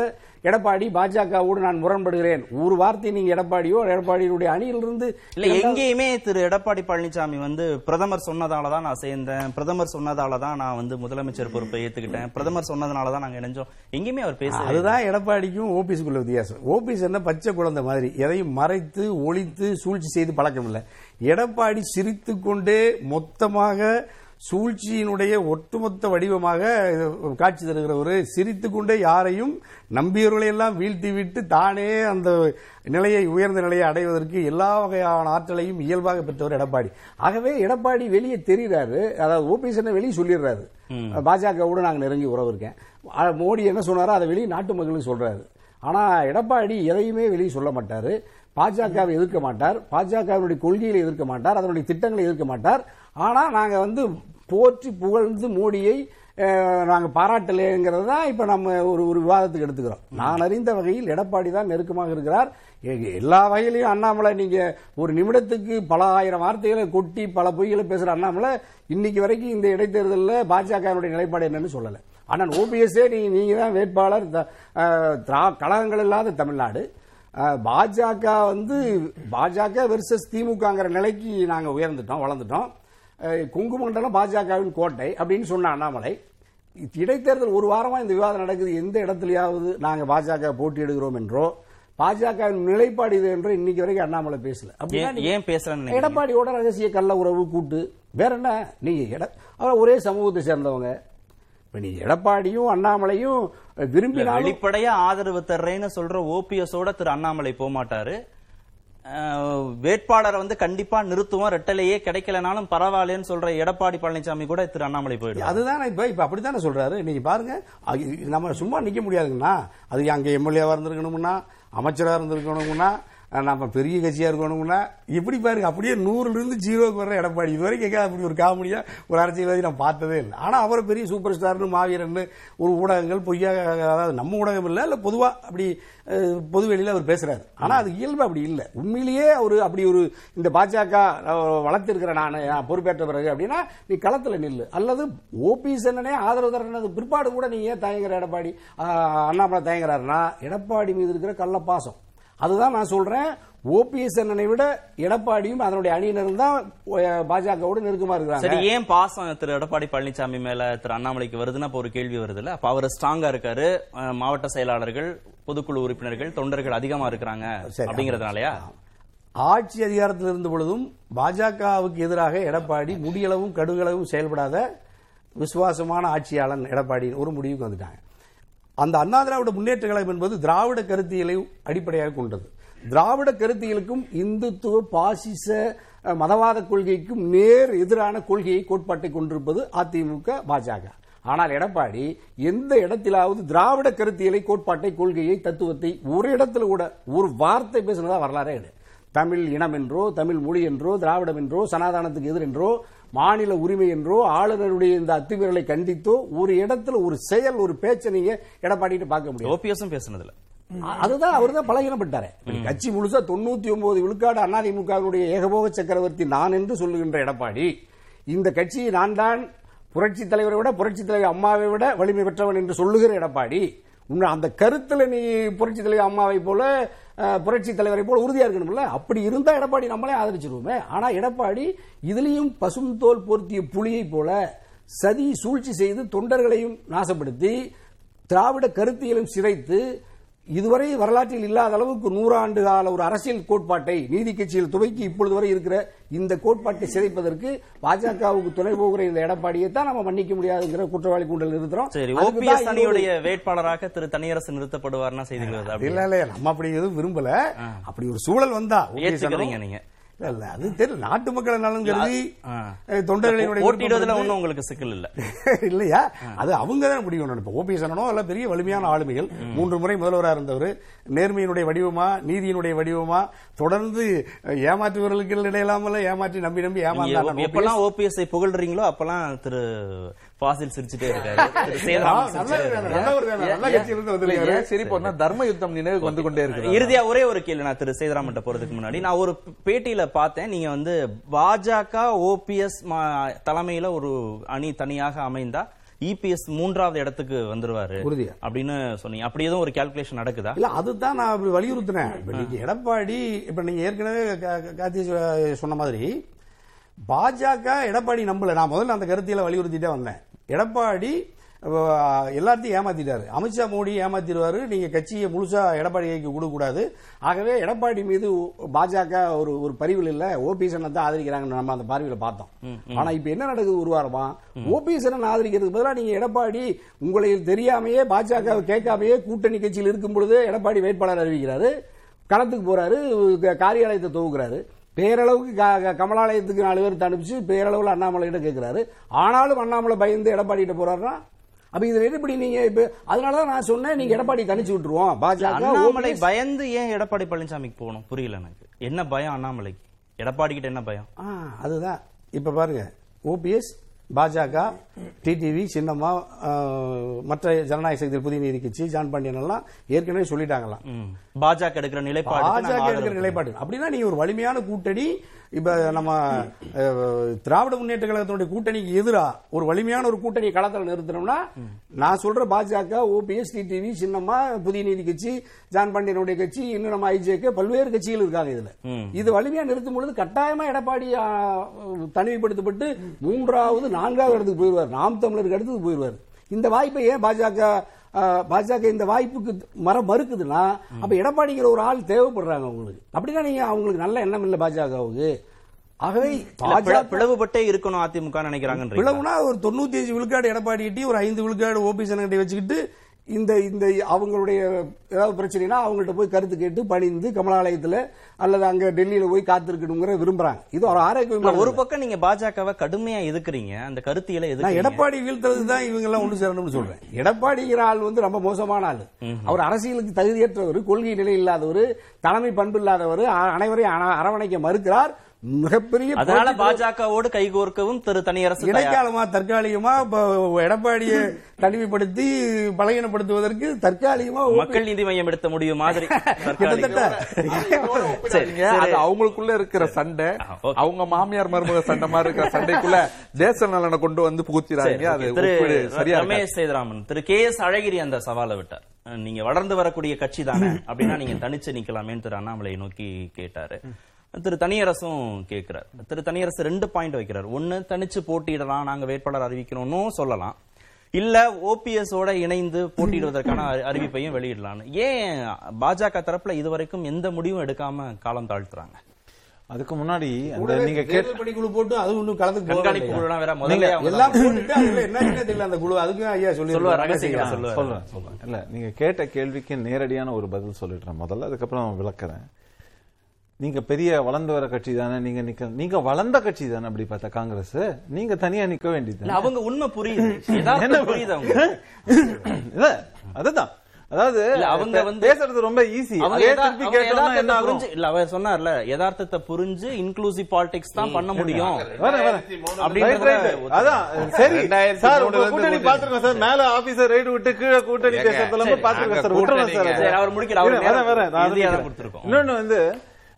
எடப்பாடி பாஜகவோடு நான் முரண்படுகிறேன். ஒரு வார்த்தை நீங்க எடப்பாடியோ எடப்பாடியுடைய அணியிலிருந்து இல்ல எங்கேயுமே திரு எடப்பாடி பழனிசாமி வந்து பிரதமர் சொன்னதால தான் நான் சேர்ந்தேன். பிரதமர் சொன்னதால தான் நான் வந்து முதலமைச்சர் பொறுப்பை ஏத்துக்கிட்டேன். பிரதமர் சொன்னதுனால தான் நாங்க இணைஞ்சோம். எங்கேயுமே அவர் பேச அதுதான் எடப்பாடிக்கும் ஓபிஎஸ்க்குள்ள வித்தியாசம். ஓபிஎஸ் என்ன பச்சை குழந்தை மாதிரி. எதையும் மறைத்து ஒளித்து சூழ்ச்சி செய்து பழக்கம் இல்லை எடப்பாடி சிரித்து கொண்டே மொத்தமாக சூழ்ச்சியினுடைய ஒட்டுமொத்த வடிவமாக காட்சி தருகிறவர் சிரித்து கொண்டே யாரையும் நம்பியவர்களை எல்லாம் வீழ்த்தி விட்டு தானே அந்த நிலையை உயர்ந்த நிலையை அடைவதற்கு எல்லா வகையான ஆற்றலையும் இயல்பாக பெற்றவர் எடப்பாடி. ஆகவே எடப்பாடி வெளியே தெரிகிறாரு அதாவது ஓபிஎஸ் என்ன வெளியே சொல்லிடுறாரு. பாஜகவோடு நாங்கள் நெருங்கி உறவு இருக்கேன். மோடி என்ன சொன்னாரோ அதை வெளியே நாட்டு மக்களுக்கு சொல்றாரு. ஆனா எடப்பாடி எதையுமே வெளியே சொல்ல மாட்டாரு. பாஜகவை எதிர்க்க மாட்டார். பாஜகவினுடைய கொள்கைகளை எதிர்க்க மாட்டார். அதனுடைய திட்டங்களை எதிர்க்க மாட்டார். ஆனா நாங்க வந்து போற்றி புகழ்ந்து மோடியை நாங்கள் பாராட்டலேங்கிறது பாராட்டலைங்கிறது தான் இப்போ நம்ம ஒரு ஒரு விவாதத்துக்கு எடுத்துக்கிறோம். நான் அறிந்த வகையில் எடப்பாடி தான் நெருக்கமாக இருக்கிறார். எல்லா வகையிலையும் அண்ணாமலை நீங்கள் ஒரு நிமிடத்துக்கு பல ஆயிரம் வார்த்தைகளை கொட்டி பல பொய்களை பேசுகிற அண்ணாமலை இன்னைக்கு வரைக்கும் இந்த இடைத்தேர்தலில் பாஜகவினுடைய நிலைப்பாடு என்னன்னு சொல்லலை. ஆனால் ஓபிஎஸ்ஏ நீங்கள் நீங்கள் தான் வேட்பாளர் த- திரா- கழகங்கள் இல்லாத தமிழ்நாடு. பாஜக வந்து பாஜக வெர்சஸ் திமுகங்கிற நிலைக்கு நாங்கள் உயர்ந்துட்டோம் வளர்ந்துட்டோம். அஹ், கொங்கு மண்டலம் பாஜகவின் கோட்டை அப்படின்னு சொன்ன அண்ணாமலை இடைத்தேர்தல் ஒரு வாரமா இந்த விவாதம் நடக்குது எந்த இடத்துலயாவது நாங்க பாஜக போட்டியிடுகிறோம் என்றோ பாஜகவின் நிலைப்பாடு இது என்றோ இன்னைக்கு வரைக்கும் அண்ணாமலை பேசல. ஏன் நினைக்கிறீங்க? எடப்பாடியோட ரகசிய கள்ள உறவு கூட்டு. வேற என்ன? நீங்க எட ஒரே சமூகத்தை சேர்ந்தவங்க. நீ எடப்பாடியும் அண்ணாமலையும் விரும்பினாலும் வெளிப்படையா ஆதரவு தர்றேன்னு சொல்ற ஓபிஎஸோட திரு அண்ணாமலை போக மாட்டாரு வேட்பாளரை வந்து கண்டிப்பா நிறுத்துவோம். ரெட்டலையே கிடைக்கலனாலும் பரவாயில்லன்னு சொல்ற எடப்பாடி பழனிசாமி கூட திரு அண்ணாமலை போயிடும் அதுதான் இப்ப இப்ப அப்படித்தானே சொல்றாரு. நீங்க பாருங்க நம்ம சும்மா நிக்க முடியாதுங்கண்ணா. அது அங்க எம்எல்ஏவா இருந்திருக்கணும்னா அமைச்சரா இருந்திருக்கணும்னா நம்ம பெரிய கட்சியாக இருக்கணும்னா இப்படி பாருங்க அப்படியே நூறுலேருந்து ஜீரோக்கு வர எடப்பாடி. இது வரைக்கும் எங்கேயாவது அப்படி ஒரு காமெடியாக ஒரு அரசியல்வாதி நான் பார்த்ததே இல்லை. ஆனால் அவரை பெரிய சூப்பர் ஸ்டார்னு மாவீரன்னு ஒரு ஊடகங்கள் பொய்யாக அதாவது நம்ம ஊடகம் இல்லை இல்லை பொதுவாக அப்படி பொதுவெளியில் அவர் பேசுகிறாரு ஆனால் அது இயல்பு அப்படி இல்லை. உண்மையிலேயே அவர் அப்படி ஒரு இந்த பாஜக அஹ், வளர்த்திருக்கிற நான் நான் பொறுப்பேற்ற பிறகு அப்படின்னா நீ களத்தில் நில்லு. அல்லது ஓபிஎஸ் என்னனே ஆதரவு தரனது பிற்பாடு கூட நீ ஏன் தயங்குற எடப்பாடி? அண்ணாமலை தயங்குறாருன்னா எடப்பாடி மீது இருக்கிற கள்ளப்பாசம். அதுதான் நான் சொல்றேன். ஓபிஎஸ் அண்ணனை விட எடப்பாடியும் அதனுடைய அணியினரும் தான் பாஜகவோடு நெருக்கமா சரி இருக்கிறாங்க ஏன் பாசம் திரு எடப்பாடி பழனிசாமி மேல திரு அண்ணாமலைக்கு வருதுன்னா அப்ப ஒரு கேள்வி வருதுல்ல? அப்ப அவர் ஸ்ட்ராங்கா இருக்காரு. மாவட்ட செயலாளர்கள் பொதுக்குழு உறுப்பினர்கள் தொண்டர்கள் அதிகமா இருக்கிறாங்க சரி. அப்படிங்கறதுனாலயா? ஆட்சி அதிகாரத்தில் இருந்த பொழுதும் பாஜகவுக்கு எதிராக எடப்பாடி முடியளவும் கடுகளவும் செயல்படாத விசுவாசமான ஆட்சியாளன் எடப்பாடி ஒரு முடிவுக்கு வந்துட்டாங்க. அந்த அண்ணா திராவிட முன்னேற்ற கழகம் என்பது திராவிட கருத்தியலை அடிப்படையாக கொண்டது. திராவிட கருத்தியலுக்கும் இந்துத்துவ பாசிச மதவாத கொள்கைக்கும் நேர் எதிரான கொள்கையை கோட்பாட்டை கொண்டிருப்பது அதிமுக பாஜக. ஆனால் எடப்பாடி எந்த இடத்திலாவது திராவிட கருத்தியலை கோட்பாட்டை கொள்கையை தத்துவத்தை ஒரு இடத்துல கூட ஒரு வார்த்தை பேசினதா வரலாறே கிடையாது. தமிழ் இனம் என்றோ தமிழ் மொழி என்றோ திராவிடம் என்றோ சனாதானத்துக்கு எதிர் என்றோ மாநில உரிமை என்றோ ஆளுநருடைய இந்த அத்துமீறலை கண்டித்தோ ஒரு இடத்துல ஒரு செயல் ஒரு பேச்சை நீங்க எடப்பாடிட்டு பார்க்க முடியும் ஓபிஎஸும் பேசுனதுல அதுதான் அவர் தான் பலகீனப்பட்டாரு. கட்சி முழுசா தொண்ணூத்தி ஒன்பது விழுக்காடு அதிமுகவினுடைய ஏகபோக சக்கரவர்த்தி நான் என்று சொல்லுகின்ற எடப்பாடி இந்த கட்சியை நான் தான் புரட்சி தலைவரை விட புரட்சி தலைவர் அம்மாவை விட வலிமை பெற்றவன் என்று சொல்லுகிற எடப்பாடி அந்த கருத்தில் நீ புரட்சி தலைவர் அம்மாவை போல புரட்சி தலைவரை போல உறுதியா இருக்கணும்ல? அப்படி இருந்தா எடப்பாடி நம்மளே ஆதரிச்சிருவோமே. ஆனா எடப்பாடி இதுலயும் பசும் தோல் போர்த்திய புலியை போல சதி சூழ்ச்சி செய்து தொண்டர்களையும் நாசப்படுத்தி திராவிட கருத்தியலும் சிதைத்து இதுவரை வரலாற்றில் இல்லாத அளவுக்கு நூறாண்டு கால ஒரு அரசியல் கோட்பாட்டை நீதி கட்சியில் துவக்கி இப்பொழுது வரை இருக்கிற இந்த கோட்பாட்டை சிதைப்பதற்கு பாஜகவுக்கு துணை போகிற இந்த எடப்பாடியை தான் நம்ம மன்னிக்க முடியாதுங்கிற குற்றவாளி கூண்டல் நிறுத்துறோம் சரி ஓபிஎஸ் அணியுடைய வேட்பாளராக திரு தனியரசு நிறுத்தப்படுவார்னா செய்திகள் இல்ல இல்ல நம்ம அப்படி எதுவும் விரும்பல. அப்படி ஒரு சூழல் வந்தா நீங்க. இல்ல அது தெரியல. நாட்டு மக்கள் நலன் கருதி தொண்டர்களினுடைய போட்டியிடுவதில் விருப்பம் ஒன்றும் உங்களுக்கு சிக்கல் இல்ல. இல்லையா? அது அவங்க தான் பண்ணணும் இப்போ ஓபிஎஸ் அண்ணனோ எல்லாம் பெரிய வலிமையான ஆளுமைகள். மூன்று முறை முதல்வராக இருந்தவர். நேர்மையினுடைய வடிவமா நீதியினுடைய வடிவமா தொடர்ந்து ஏமாற்றுவர்களுக்கு இடையிலாமல ஏமாற்றி நம்பி நம்பி ஏமாந்தாங்க. எப்பெல்லாம் ஓபிஎஸ் புகழ்றீங்களோ அப்பெல்லாம் திரு பாசில் சிரிச்சுட்டே இருக்காரு. சரி. போனா தர்ம யுத்தம் நினைவுக்கு வந்து கொண்டே இருக்கு இறுதியா ஒரே ஒரு கேள்வி நான் திரு சேதுராமன் போறதுக்கு முன்னாடி. நான் ஒரு பேட்டியில பார்த்தேன். நீங்க வந்து பாஜக ஓபிஎஸ் தலைமையில ஒரு அணி தனியாக அமைந்தா இபிஎஸ் மூன்றாவது இடத்துக்கு வந்துருவாரு உறுதியா. அப்படின்னு சொன்னீங்க. அப்படி எதுவும் ஒரு கால்குலேஷன் நடக்குதா? இல்ல அதுதான் நான் அப்படி வலியுறுத்தினேன். இப்ப நீங்க எடப்பாடி இப்ப நீங்க ஏற்கனவே கா- கா- கார்த்தி சொ- சொன்ன மாதிரி பாஜக எடப்பாடி நம்பல. நான் முதல்ல அந்த கருத்தியில வலியுறுத்திட்டே வந்தேன். எடப்பாடி எல்லாத்தையும் ஏமாத்திட்டாரு. அமித்ஷா மோடி ஏமாத்திடுவாரு. நீங்க கட்சியை முழுசா எடப்பாடி கைக்கு கூடாது ஆகவே எடப்பாடி மீது பாஜக ஒரு ஒரு பரிவில் இல்ல. ஓபிஎஸ் தான் ஆதரிக்கிறாங்கன்னு நம்ம அந்த பார்வையில பார்த்தோம். ஆனா இப்ப என்ன நடக்குது ஒரு வாரமா? ஓபிஎஸ் ஆதரிக்கிறதுக்கு பதிலா நீங்க எடப்பாடி உங்களை தெரியாமையே பாஜக கேட்காமையே கூட்டணி கட்சியில் இருக்கும் பொழுது எடப்பாடி வேட்பாளர் அறிவிக்கிறாரு. களத்துக்கு போறாரு. காரியாலயத்தை துவக்குறாரு பேரளவுக்கு கமலாலயத்துக்கு நாலு பேர் அனுப்பிச்சு பேரளவுல அண்ணாமலை கிட்ட கேட்கிறாரு ஆனாலும் அண்ணாமலை பயந்து எடப்பாடி கிட்ட போறாருன்னா அப்ப இதுல எப்படி நீங்க இப்ப அதனாலதான் நான் சொன்னேன் நீங்க எடப்பாடி கணிச்சு விட்டுருவோம். பாஜக அண்ணாமலை பயந்து ஏன் எடப்பாடி பழனிசாமிக்கு போகணும்? புரியல எனக்கு. என்ன பயம் அண்ணாமலைக்கு? எடப்பாடி கிட்ட என்ன பயம்? அதுதான். இப்ப பாருங்க ஓபிஎஸ் பாஜக டிடிவி சின்னம்மா மற்ற ஜனநாயக சக்தி புதிய நீதி கட்சி ஜான் பாண்டியன் எல்லாம் ஏற்கனவே சொல்லிட்டாங்களாம். பாஜக எடுக்கிற நிலைப்பாடு பாஜக எடுக்கிற நிலைப்பாடு. அப்படின்னா நீங்க ஒரு வலிமையான கூட்டணி இப்ப நம்ம திராவிட முன்னேற்ற கழகத்தினுடைய கூட்டணிக்கு எதிரா ஒரு வலிமையான ஒரு கூட்டணி களத்தில் நிறுத்தணும்னா நான் சொல்ற பாஜக ஓபிஎஸ் டிடிவி சின்னம்மா புதிய நீதி கட்சி ஜான் பாண்டியனுடைய கட்சி இன்னும் நம்ம ஐஜேக்கு பல்வேறு கட்சிகள் இருக்காங்க இதுல. இது வலிமையா நிறுத்தும் பொழுது கட்டாயமா எடப்பாடி தனிமைப்படுத்தப்பட்டு மூன்றாவது நான்காவது இடத்துக்கு போயிடுவார். நாம் தமிழருக்கு அடுத்தது போயிடுவார். இந்த வாய்ப்பை ஏன் பாஜக பாஜக இந்த வாய்ப்புக்கு மர மறுக்குதுன்னா அப்ப எடப்பாடிங்கிற ஒரு ஆள் தேவைப்படுறாங்க அவங்களுக்கு. அப்படின்னா நீங்க அவங்களுக்கு நல்ல எண்ணம் இல்ல பாஜகவுக்கு. ஆகவே பிளவுபட்டே இருக்கணும் அதிமுக நினைக்கிறாங்க பிளவுனா ஒரு தொண்ணூத்தி அஞ்சு விழுக்காடு எடப்பாடி கிட்டி ஒரு ஐந்து விழுக்காடு ஓபிஎஸ் கிட்ட வச்சுக்கிட்டு இந்த இந்த அவங்களுடைய ஏதாவது பிரச்சனைனா அவங்கள்ட்ட போய் கருத்து கேட்டு பணிந்து கமலாலயத்துல அல்லது அங்க டெல்லியில போய் காத்திருக்கணுங்கிற விரும்புறாங்க. இது ஒரு ஆரோக்கியம் ஒரு பக்கம் நீங்க பாஜகவை கடுமையா எதுக்குறீங்க அந்த கருத்தியலை எதுக்கு எடப்பாடி வீழ்த்துறது தான் இவங்க எல்லாம் ஒண்ணு சேரணும்னு சொல்றேன். எடப்பாடிங்கிற ஆள் வந்து ரொம்ப மோசமான ஆள். அவர் அரசியலுக்கு தகுதியற்றவர் கொள்கை நிலை இல்லாதவர் தலைமை பண்பு இல்லாதவர் அனைவரையும் அர- அரவணைக்க மறுக்கிறார். மிகப்பெரிய அதனால பாஜகவோடு கைகோர்க்கவும் திரு தனியரசு. இடைக்காலமா தற்காலிகமா எடப்பாடியை தனிமைப்படுத்தி பலகீனப்படுத்துவதற்கு தற்காலிகமா மக்கள் நீதி மையம் எடுத்த முடிவு மாதிரி. அவங்களுக்குள்ள இருக்கிற சண்டை. அவங்க மாமியார் மருமக சண்டை மாதிரி இருக்கிற சண்டைக்குள்ள தேச நலனை கொண்டு வந்து புகுத்திராங்க அது சரியா. ரமேஷ் சேதுராமன் திரு கே எஸ் அழகிரி அந்த சவாலை விட்டார். நீங்க வளர்ந்து வரக்கூடிய கட்சி தானே? அப்படின்னா நீங்க தனிச்சு நிக்கலாமேன்னு திரு அண்ணாமலை நோக்கி கேட்டாரு. திரு தனியரசும் கேட்கிறார். திரு தனியரசு ரெண்டு பாயிண்ட் வைக்கிறார். ஒண்ணு தனிச்சு போட்டியிடலாம் நாங்க வேட்பாளர் அறிவிக்கணும்னு சொல்லலாம். இல்ல ஓபிஎஸ் ஓட இணைந்து போட்டியிடுவதற்கான அறி- அறிவிப்பையும் வெளியிடலாம்னு. ஏன் பாஜக தரப்புல இதுவரைக்கும் எந்த முடிவும் எடுக்காம காலம் தாழ்த்துறாங்க? அதுக்கு முன்னாடி அந்த நீங்க பணிக்குழு போட்டு அது ஒன்றும் கலந்துக்கு கண்காணிப்பு? குழுலாம் வேற முதல்ல எல்லாம் போட்டுட்டு அதுல என்னன்னு தெரியல அந்த குழு. அதுக்கும் ஐயா சொல்லி சொல்லுவார். சொல்றேன் சொல்றேன். இல்ல நீங்க கேட்ட கேள்விக்கு நேரடியான ஒரு பதில் சொல்லிடுறேன். முதல்ல அதுக்கப்புறம் விளக்குறேன். நீங்க பெரிய வளர்ந்து வர கட்சி தானே நீங்க நிக்க நீங்க வளர்ந்த கட்சி தானே அப்படி பார்த்தா காங்கிரஸ்? நீங்க தனியா நிக்க வேண்டியது இல்ல, அவங்க உண்மை புரியுது. புரியுது? அவங்க இல்ல அதுதான். அதாவது அவங்க வந்து- பேசுறது ரொம்ப ஈஸி என்ன ஆகும்? புரிஞ்சு இல்ல அவர் சொன்னார்ல யதார்த்தத்தை புரிஞ்சு இன்க்ளூசிவ் பாலிடிக்ஸ் தான் பண்ண முடியும். அதான் சரி. சார் உங்க கூட்டணி போச்சு. பாத்துருக்கோம் சார். மேல ஆபீசர் ரைடு விட்டு கீழே கூட்டணி பேசுறதுல சரி, பாத்துருக்கோம் சார். விட்டுறோம் சார் அவர். கொடுத்திருக்கோம். இன்னொன்னு வந்து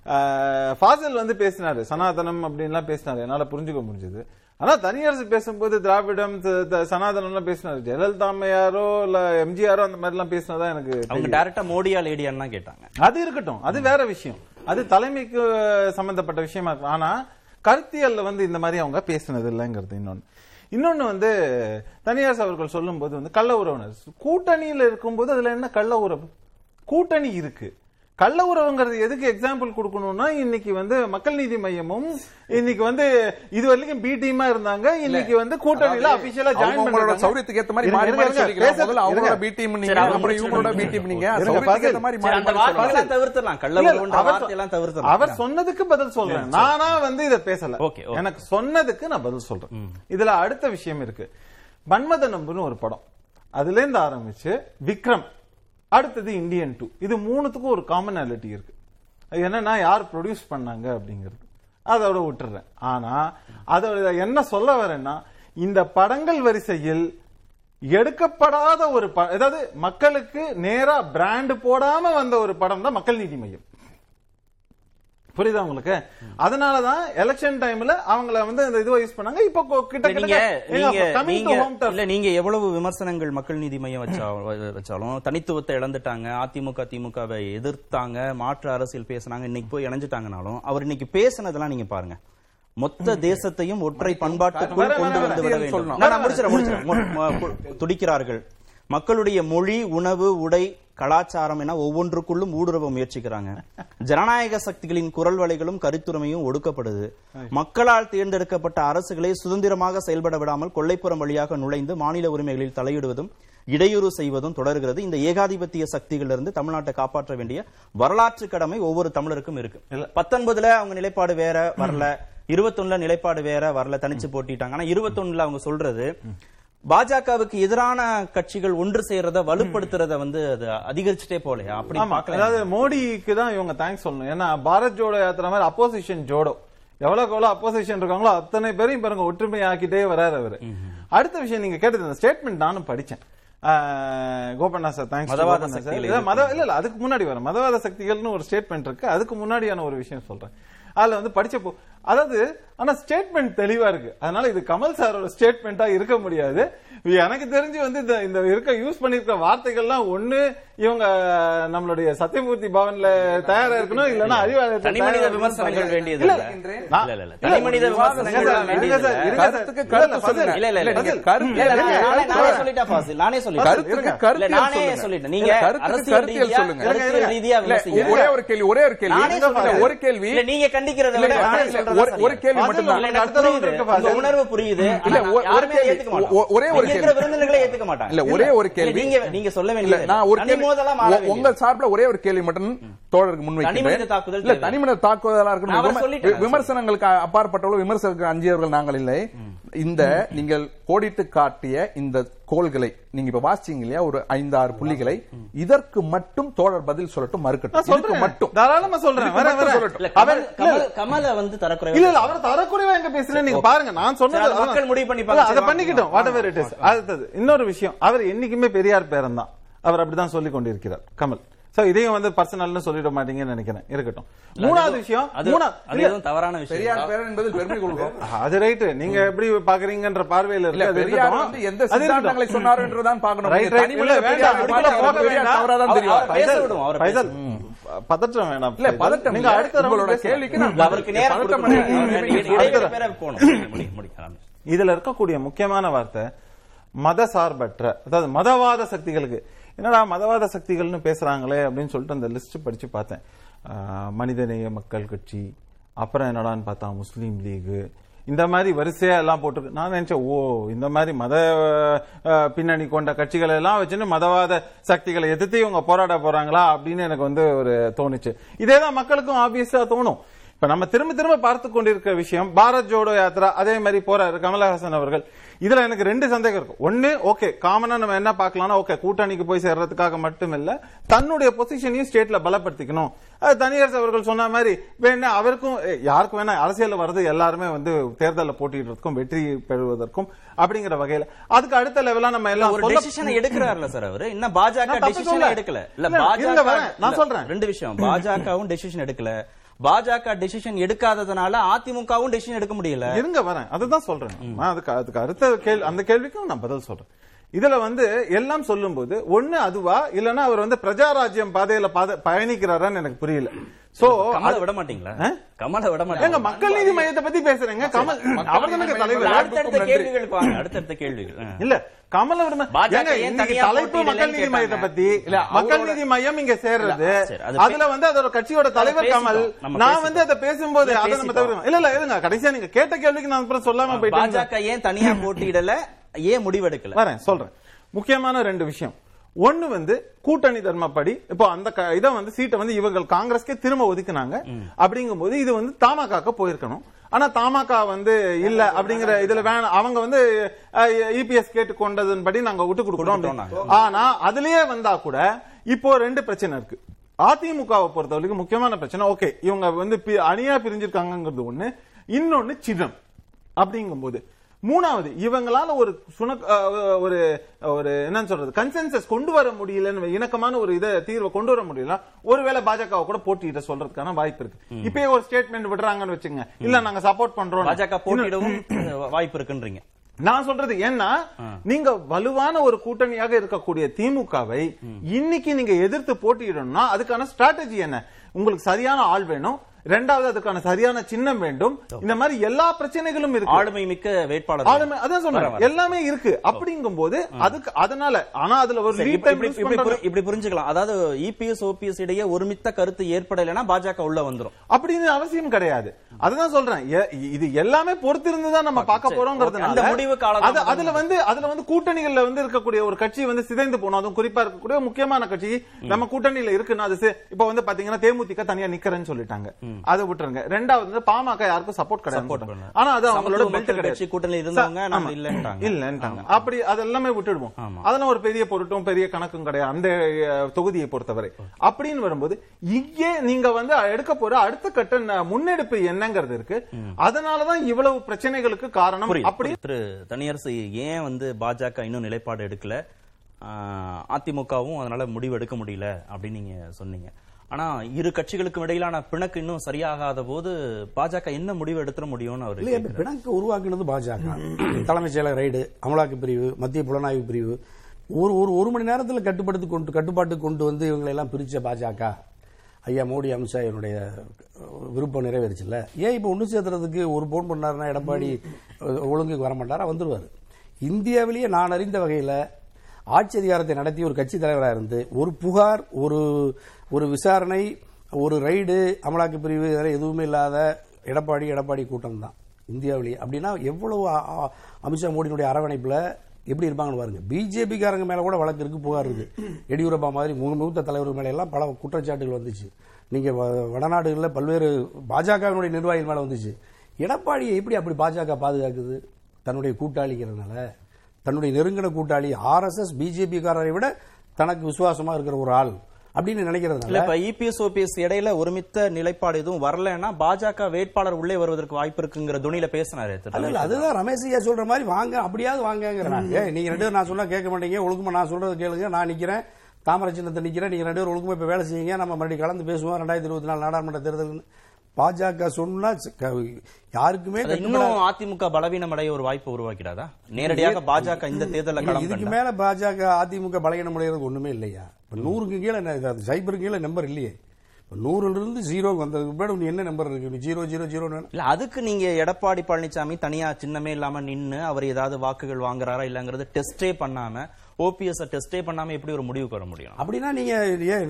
ஃபாசில் வந்து பேசினாரு சனாதனம் அப்படின்லாம் பேசினாரு என்னால புரிஞ்சுக்க முடிஞ்சது. ஆனா தனியரசு பேசும்போது திராவிடம் த- த- சனாதனம் எல்லாம் பேசினாரு. ஜெயலலிதா அம்மையாரோ இல்ல எம்ஜிஆரோ அந்த மாதிரி எல்லாம் பேசினதா எனக்கு அவங்க. டைரக்டா மோடியா லேடியான்னு கேட்டாங்க. அது இருக்கட்டும். அது வேற விஷயம். அது தலைமைக்கு சம்பந்தப்பட்ட விஷயமா இருக்கும் ஆனா கருத்தியல்ல வந்து இந்த மாதிரி அவங்க பேசினது இல்லைங்கிறது இன்னொன்னு. இன்னொன்னு வந்து தனியார் அவர்கள் சொல்லும்போது வந்து கள்ள உறவினர். கூட்டணியில இருக்கும்போது அதுல என்ன கள்ள உறவு? கூட்டணி இருக்கு. கள்ள உறவுங்கிறது எதுக்கு எக்ஸாம்பிள் கொடுக்கணும்னா இன்னைக்கு வந்து மக்கள் நீதி மையமும் இன்னைக்கு வந்து இது வரைக்கும் பி டீமா இருந்தாங்க இன்னைக்கு வந்து கூட்டணியில அபிஷியலா ஜாயின் அவங்களோட சௌரியத்துக்கு ஏத்த மாதிரி மாறி மாறி சொல்லிக்கலாம். முதல்ல அவங்களோட பி டீம் நீங்க அப்புறம் இவங்களோட பி டீம் நீங்க சௌரியத்துக்கு ஏத்த மாதிரி மாறி மாறி தவிர்த்துடலாம். கள்ள உறவுன்ற வார்த்தையெல்லாம் தவிர்த்துடலாம். அவர் சொன்னதுக்கு பதில் சொல்றேன். நானா வந்து இத பேசல. எனக்கு சொன்னதுக்கு நான் பதில் சொல்றேன். இதுல அடுத்த விஷயம் இருக்கு. மன்மத நம்புன்னு ஒரு படம். அதுல இருந்து ஆரம்பிச்சு விக்ரம். அடுத்தது இந்தியன் டூ இது மூணுத்துக்கும் ஒரு காமனாலிட்டி இருக்கு. அது என்னன்னா யார் ப்ரொடியூஸ் பண்ணாங்க அப்படிங்கிறது. அதோட விட்டுறேன். ஆனா அதோட என்ன சொல்ல வரேன்னா இந்த படங்கள் வரிசையில் எடுக்கப்படாத ஒரு ப- அதாவது மக்களுக்கு நேரா பிராண்ட் போடாம வந்த ஒரு படம் தான் மக்கள் நீதி மையம். புரியுதா உங்களுக்கு? அதனாலதான் எலெக்ஷன் டைம்ல அவங்கள வந்து இந்த இதுவை யூஸ் பண்ணாங்க. இப்போ கிட்ட நீங்க நீங்க. இல்ல எவ்வளவு விமர்சனங்கள் மக்கள் நீதி மையம் வச்சா வச்சாலும் தனித்துவத்தை இழந்துட்டாங்க. அதிமுக திமுகவை எதிர்த்தாங்க. மாற்று அரசியல் பேசுனாங்க. இன்னைக்கு போய் இணைஞ்சிட்டாங்கனாலும் அவர் இன்னைக்கு பேசுனதெல்லாம் நீங்க பாருங்க. மொத்த தேசத்தையும் ஒற்றை பண்பாட்டுக்குள் கொண்டு வந்து. விட வேண்டும். துடிக்கிறார்கள். மக்களுடைய மொழி உணவு உடை கலாச்சாரம் என ஒவ்வொன்றுக்குள்ளும் ஊடுருவ முயற்சிக்கிறாங்க. ஜனநாயக சக்திகளின் குரல் வலைகளும் கருத்துரிமையும் ஒடுக்கப்படுது. மக்களால் தேர்ந்தெடுக்கப்பட்ட அரசுகளை சுதந்திரமாக செயல்பட விடாமல் கொள்ளைப்புறம் வழியாக நுழைந்து மாநில உரிமைகளில் தலையிடுவதும் இடையூறு செய்வதும் தொடர்கிறது. இந்த ஏகாதிபத்திய சக்திகளிலிருந்து தமிழ்நாட்டை காப்பாற்ற வேண்டிய வரலாற்று கடமை ஒவ்வொரு தமிழருக்கும் இருக்கு. பத்தொன்பதுல அவங்க நிலைப்பாடு வேற வரல. இருபத்தொன்னுல நிலைப்பாடு வேற வரல. தனிச்சு போட்டிட்டாங்க. ஆனா இருபத்தொன்னுல அவங்க சொல்றது பாஜகவுக்கு எதிரான கட்சிகள் ஒன்று சேர்றத வலுப்படுத்துறத வந்து அது அதிகரிச்சுட்டே போலையா அப்படி அதாவது மோடிக்கு தான் இவங்க தேங்க்ஸ் சொல்லணும். ஏன்னா பாரத் ஜோடோ யாத்திரை மாதிரி அப்போசிஷன் ஜோடோ. எவ்வளவுக்கு எவ்வளவு அப்போசிஷன் இருக்காங்களோ அத்தனை பேரையும் பாருங்க ஒற்றுமை ஆக்கிட்டே வராரு அவரு. அடுத்த விஷயம் நீங்க கேட்டது இந்த ஸ்டேட்மெண்ட் நானும் படிச்சேன். கோபண்ணா சார் தேங்க்ஸ் மதவாத சக்திகளை மத இல்ல இல்ல அதுக்கு முன்னாடி வரும். மதவாத சக்திகள்னு ஒரு ஸ்டேட்மெண்ட் இருக்கு. அதுக்கு முன்னாடியான ஒரு விஷயம் சொல்றேன். அதுல வந்து படிச்சப்போ அதாவது ஆனா ஸ்டேட்மெண்ட் தெளிவா இருக்கு. அதனால இது கமல் சாரோட ஸ்டேட்மெண்டா இருக்க முடியாது. எனக்கு தெரிஞ்சு வந்து இந்த இருக்க யூஸ் பண்ணிருக்க வார்த்தைகள்லாம் ஒண்ணு இவங்க நம்மளுடைய சத்தியமூர்த்தி பவன்ல தயாரா இருக்கணும் இல்லன்னா அறிவாலயத்துல தனிமனித. விமர்சனங்கள் வேண்டியது. தனிமனித. ஒரே ஒரு கேள்வி ஒரே ஒரு கேள்வி. ஒரு கேள்வி. இல்ல, நீங்க கண்டிக்கிறத இல்ல, விட நானே இல்ல, சொல்றது ஒரு- கேள்வி ஃபாசில். உணர்வு புரியுது. இல்ல, ஒரு- ஒரு இருக்கிற. விருந்தினர்களே ஏத்துக்க மாட்டாங்க இல்ல ஒரே ஒரு கேள்வி நீங்க நீங்க சொல்ல இல்ல வேண்டியது நான் ஒரு கேள்வி. உங்க சார்பில் ஒரே ஒரு கேள்வி மட்டும் தோழருக்கு முன்வைக்கிறேன் இல்ல. தனிமனித தாக்குதலா இருக்கணும். விமர்சனங்களுக்கு அப்பாற்பட்டவர்கள் விமர்சனங்களுக்கு அஞ்சியவர்கள் நாங்கள் இல்லை இந்த நீங்கள் கோடிட்டு காட்டிய இந்த கோள்களை நீங்க இப்ப வாசிச்சீங்க இல்லையா? ஒரு ஐந்து ஆறு புள்ளிகளை இதற்கு மட்டும் தோழர் பதில் சொல்லட்டும் மறுக்கட்டும். மட்டும். தாராளமா சொல்றேன். கமல் இல்ல, கமல் கமலை வந்து தரக்குறைவா இல்ல இல்ல அவர் தரக்குறைவா எங்க பேசுறேன் நீங்க பாருங்க. நான் சொன்னது. மக்கள் முடிவு பண்ணிப்பாங்க. அதை பண்ணிக்கிட்டோம். வாட் எவர் இட் இஸ் அடுத்தது இன்னொரு விஷயம். அவர் என்னைக்குமே பெரியார் பேரன் தான். அவர் அப்படிதான் சொல்லி கொண்டிருக்கிறார். கமல். சோ இதையும் வந்து பர்சனல்னு சொல்லிட மாட்டீங்கன்னு நினைக்கிறேன். இருக்கட்டும். மூணாவது விஷயம் அது தவறான விஷயம். பெரியார் பேரன் என்பது பெருமை கொள்கிறோம். அது ரைட் நீங்க எப்படி பாக்குறீங்கன்ற பார்வையில இருக்கு அது பெரியார். வந்து எந்த. சித்தாந்தங்களை சொன்னார் என்றுதான் பார்க்கணும். ரைட் ரைட் இல்ல வேண்டாம். பெரியாரை அதுக்குள்ள போக வேண்டாம். தவறாதான் அவர் தெரியும். அவர் பேச விடுவோம், அவரை ஃபைசல், பேச பதற்றம் வேணாம். இல்ல. பதட்டம் நீங்க. அடுத்த உங்களோட. கேள்விக்கு நான் அவருக்கு நேரம் பேர போகணும். இதுல இருக்கக்கூடிய முக்கியமான வார்த்தை மத சார்பற்ற அதாவது மதவாத சக்திகளுக்கு. என்னடா மதவாத சக்திகள்னு பேசுறாங்களே அப்படின்னு சொல்லிட்டு அந்த லிஸ்ட் படிச்சு பார்த்தேன். மனிதநேய மக்கள் கட்சி அப்புறம் என்னடான்னு பார்த்தா முஸ்லீம் லீகு. இந்த மாதிரி வரிசையா எல்லாம் போட்டிருக்கு. நான் நினைச்சேன் ஓ இந்த மாதிரி மத பின்னணி கொண்ட கட்சிகள் எல்லாம் வச்சுன்னு மதவாத சக்திகளை எதிர்த்து இவங்க போராட போறாங்களா அப்படின்னு எனக்கு வந்து ஒரு தோணுச்சு. இதே தான் மக்களுக்கும் ஆப்வியஸா தோணும். இப்ப நம்ம திரும்ப திரும்ப பார்த்து கொண்டிருக்கிற விஷயம் பாரத் ஜோடோ யாத்ரா அதே மாதிரி போறாரு கமலஹாசன் அவர்கள். இதுல எனக்கு ரெண்டு சந்தேகம் இருக்கும் ஒண்ணு ஓகே காமனா நம்ம என்ன பார்க்கலாம்னா ஓகே கூட்டணிக்கு போய் சேர்றதுக்காக மட்டும் இல்ல தன்னுடைய பொசிஷனையும் ஸ்டேட்ல பலப்படுத்திக்கணும். அது தனியரசு அவர்கள் சொன்ன மாதிரி வேணா அவருக்கும் யாருக்கும் வேணா அரசியல்ல வர்றது எல்லாருமே வந்து தேர்தலில் போட்டியிடுறதுக்கும் வெற்றி பெறுவதற்கும் அப்படிங்கிற வகையில. அதுக்கு அடுத்த லெவலா நம்ம எல்லாம் ஒரு டெசிஷன் எடுக்கிறார்ல சார் அவரு. இன்னும் பாஜக டெசிஷன். எடுக்கல. இல்ல பாஜக. நான் சொல்றேன். ரெண்டு விஷயம். பாஜகவும் டெசிஷன் எடுக்கல. பாஜக டெசிஷன் எடுக்காததுனால அதிமுகவும் டெசிஷன் எடுக்க முடியல. இருங்க வரேன். அதுதான் சொல்றேன். நான் அதுக்கு அதுக்கு அடுத்த கேள்வி அந்த கேள்விக்கும் நான் பதில் சொல்றேன். இதுல வந்து எல்லாம் சொல்லும்போது ஒண்ணு அதுவா இல்லனா அவர் வந்து பிரஜாராஜ்யம் பாதையில பாத- பயணிக்கிறாரான்னு எனக்கு புரியல. சோ கமலை விட மாட்டீங்களா? கமலை விட எங்க மாட்டீங்க மக்கள் நீதி மையத்தை பத்தி பேசுறேங்க. கமல் அவர் தானே தலைவர். அடுத்தடுத்த கேள்விகளுக்கு வாங்க அடுத்தடுத்த கேள்விகள். இல்ல கமல் தனியா தலைப்பு மக்கள் நீதி மையத்தை. பத்தி. இல்ல, மக்கள் நீதி மையம் இங்க சேர்றது. சரி, அது அதுல வந்து அதோட கட்சியோட தலைவர். கமல். நான். வந்து அதை பேசும்போது அதை நம்ம. தவிர இல்ல இல்ல இருங்க. கடைசியா நீங்க கேட்ட கேள்விக்கு நான் அப்புறம் சொல்லாம போயிட்டேன் பாஜக ஏன் தனியா போட்டியிடல? ஏன் முடிவெடுக்கல? வரேன் சொல்றேன். முக்கியமான ரெண்டு விஷயம். ஒண்ணு வந்து கூட்டணி தர்மப்படி இப்போ அந்த இதை வந்து சீட்டை வந்து இவர்கள் காங்கிரஸ்க்கே திரும்ப ஒதுக்குனாங்க. அப்படிங்கும்போது இது வந்து தமாகாக்கு போயிருக்கணும். ஆனா தமாக வந்து இல்ல அப்படிங்கிற இதுல வேணாம். அவங்க வந்து இபிஎஸ் கேட்டு கொண்டதன்படி நாங்க விட்டு அப்படின்னு. ஆனா அதுலயே வந்தா கூட இப்போ ரெண்டு பிரச்சனை இருக்கு. அதிமுகவை பொறுத்தவரைக்கும் முக்கியமான பிரச்சனை ஓகே இவங்க வந்து அணியா பிரிஞ்சிருக்காங்கிறது ஒண்ணு. இன்னொன்னு சின்னம் அப்படிங்கும்போது. மூணாவது இவங்களால ஒரு சுணக் ஒரு ஒரு என்னன்னு சொல்றது கன்சென்சஸ் கொண்டு வர முடியலன்னு இணக்கமான ஒரு இதை தீர்வை கொண்டு வர முடியல ஒருவேளை பாஜகவை கூட போட்டியிட சொல்றதுக்கான வாய்ப்பு இருக்கு. இப்பயே ஒரு ஸ்டேட்மெண்ட் விடுறாங்கன்னு வச்சுங்க இல்ல நாங்க சப்போர்ட் பண்றோம் பாஜக போட்டியிடவும் வாய்ப்பு இருக்குன்றீங்க. நான் சொல்றது ஏன்னா நீங்க வலுவான ஒரு கூட்டணியாக இருக்கக்கூடிய திமுகவை இன்னைக்கு நீங்க எதிர்த்து போட்டியிடணும்னா அதுக்கான ஸ்ட்ராட்டஜி என்ன? உங்களுக்கு சரியான ஆள் வேணும். ரெண்டாவது அதுக்கான சரியான சின்னம் வேண்டும். இந்த மாதிரி எல்லா பிரச்சனைகளும் இருக்கு. ஆளுமை மிக்க வேட்பாளர். ஆளுமை அதான் சொன்னேன். எல்லாமே இருக்கு. அப்படிங்கும் போது அதுக்கு அதனால ஆனா அதுல ஒரு இப்படி புரிஞ்சுக்கலாம். அதாவது இபிஎஸ் ஓபிஎஸ் இடையே ஒருமித்த கருத்து ஏற்படலைன்னா பாஜக உள்ள வந்துரும். அப்படின்னு அவசியம் கிடையாது. அதுதான் சொல்றேன். இது எல்லாமே பொறுத்திருந்து தான் நம்ம பார்க்க சரி, போறோங்கிறதுனால அந்த முடிவு காலம் அது- அதுல வந்து அதுல வந்து கூட்டணிகள்ல வந்து இருக்கக்கூடிய ஒரு கட்சி வந்து சிதைந்து போனோம். அதுவும் குறிப்பா இருக்கக்கூடிய முக்கியமான கட்சி. நம்ம கூட்டணியில இருக்குன்னா அது இப்ப வந்து பாத்தீங்கன்னா தேமுதிக தனியா நிக்கிறேன்னு சொல்லிட்டாங்க. அதை விட்டுருங்க. ரெண்டாவது வந்து பாமக யாருக்கும் சப்போர்ட் கிடையாது. ஆனா அது அவங்களோட பெல்ட் கிடையாது. கூட்டணியில இருந்தவங்க ஆமா. இல்லைன்ட்டாங்க. இல்லன்ட்டாங்க. அப்படி அதெல்லாமே விட்டுடுவோம். ஆமா. அதெல்லாம் ஒரு பெரிய பொருட்டும் பெரிய கணக்கும் கிடையாது. அந்த தொகுதியை பொறுத்தவரை. அப்படின்னு வரும்போது இங்கே நீங்க வந்து எடுக்க போற அடுத்த கட்ட முன்னெடுப்பு என்னங்கிறது இருக்கு. அதனாலதான் இவ்வளவு பிரச்சனைகளுக்கு காரணம். அப்படி திரு தனியரசு ஏன் வந்து பாஜக இன்னும் நிலைப்பாடு எடுக்கல? அதிமுகவும் அதனால முடிவு எடுக்க முடியல அப்படின்னு நீங்க சொன்னீங்க. ஆனா இரு கட்சிகளுக்கும் இடையிலான பிணக்கு இன்னும் சரியாகாத போது பாஜக என்ன முடிவு எடுத்துட முடியும்னு அவர் இப்ப பிணக்கு உருவாக்குனது பாஜக. தலைமைச் செயலர் ரைடு அமலாக்க பிரிவு மத்திய புலனாய்வு பிரிவு ஒரு ஒரு ஒரு மணி நேரத்தில் கட்டுப்படுத்தி கொண்டு கட்டுப்பாட்டு கொண்டு வந்து இவங்களை எல்லாம் பிரிச்ச பாஜக. ஐயா மோடி அமித்ஷா என்னுடைய விருப்பம் நிறைவேறுச்சுல்ல. ஏன் இப்போ ஒன்று சேர்த்துறதுக்கு ஒரு போன் பண்ணாருன்னா எடப்பாடி ஒழுங்குக்கு வர மாட்டாரா வந்துருவாரு. இந்தியாவிலேயே நான் அறிந்த வகையில் ஆட்சி அதிகாரத்தை நடத்தி ஒரு கட்சி தலைவராக இருந்து ஒரு புகார் ஒரு ஒரு விசாரணை ஒரு ரைடு அமலாக்க பிரிவு இதெல்லாம் எதுவுமே இல்லாத எடப்பாடி எடப்பாடி கூட்டம் தான். இந்தியாவிலேயே. அப்படின்னா எவ்வளவு அமித்ஷா மோடியினுடைய அரவணைப்பில் எப்படி இருப்பாங்கன்னு பாருங்க. பிஜேபிக்காரங்க மேலே மேல கூட வழக்கு இருக்கு புகார் இருக்கு. எடியூரப்பா மாதிரி மூத்த தலைவர் மேல எல்லாம் பல குற்றச்சாட்டுகள் வந்துச்சு. நீங்க வ- வடநாடுகளில் பல்வேறு பாஜகவினுடைய நிர்வாகிகள் மேல வந்துச்சு. எடப்பாடியை எப்படி அப்படி பாஜக பாதுகாக்குது? தன்னுடைய கூட்டாளிங்கிறதுனால. தன்னுடைய நெருங்கின கூட்டாளி ஆர்எஸ்எஸ் பிஜேபி காரரை விட தனக்கு விசுவாசமா இருக்கிற ஒரு ஆள் அப்படின்னு இல்ல நினைக்கிறதுனால இப்ப இபிஎஸ் ஓபிஎஸ் இடையில ஒருமித்த நிலைப்பாடு எதுவும் வரலன்னா பாஜக வேட்பாளர் உள்ளே வருவதற்கு வாய்ப்பு இருக்குங்கிற துணியில பேசினாரு இல்ல. அதுதான் ரமேஷ் ஐயா சொல்ற மாதிரி வாங்க அப்படியாவது வாங்கங்கிறாங்க நீங்க ரெண்டு பேரும் நான் சொன்னா கேட்க மாட்டீங்க ஒழுக்கமா நான் சொல்றது கேளுங்க நான் நிக்கிறேன். தாமரை சின்னத்தை நிக்கிறேன் நீங்க ரெண்டு பேரும் ஒழுக்கமா இப்ப வேலை செய்யுங்க நம்ம மறுபடியும் கலந்து பேசுவோம் ரெண்டாயிரத்தி இருபத்தி நாலு நாடாளுமன்ற தேர்தல் பாஜக சொன்னா யாருக்குமே. இன்னும் அதிமுக பலவீனம் அடைய ஒரு வாய்ப்பு உருவாக்கிறாதா? நேரடியாக பாஜக இந்த தேர்தலில் இதுக்கு? மேல பாஜக அதிமுக பலகீனம் அடைகிறதுக்கு ஒண்ணுமே இல்லையா? இப்ப நூறுக்கு கீழே சைபருக்கு கீழே நம்பர் இல்லையே. நூறுல இருந்து ஜீரோக்கு வந்ததுக்கு பின்னாடி என்ன நம்பர் இருக்கு? ஜீரோ ஜீரோ ஜீரோ இல்ல அதுக்கு நீங்க எடப்பாடி பழனிசாமி தனியா சின்னமே இல்லாம நின்னு அவர் ஏதாவது வாக்குகள் வாங்குறாரா இல்லங்கிறது டெஸ்டே பண்ணாம ஓபிஎஸ் டெஸ்டே பண்ணாம எப்படி ஒரு முடிவுக்கு வர முடியும்? அப்படின்னா நீங்க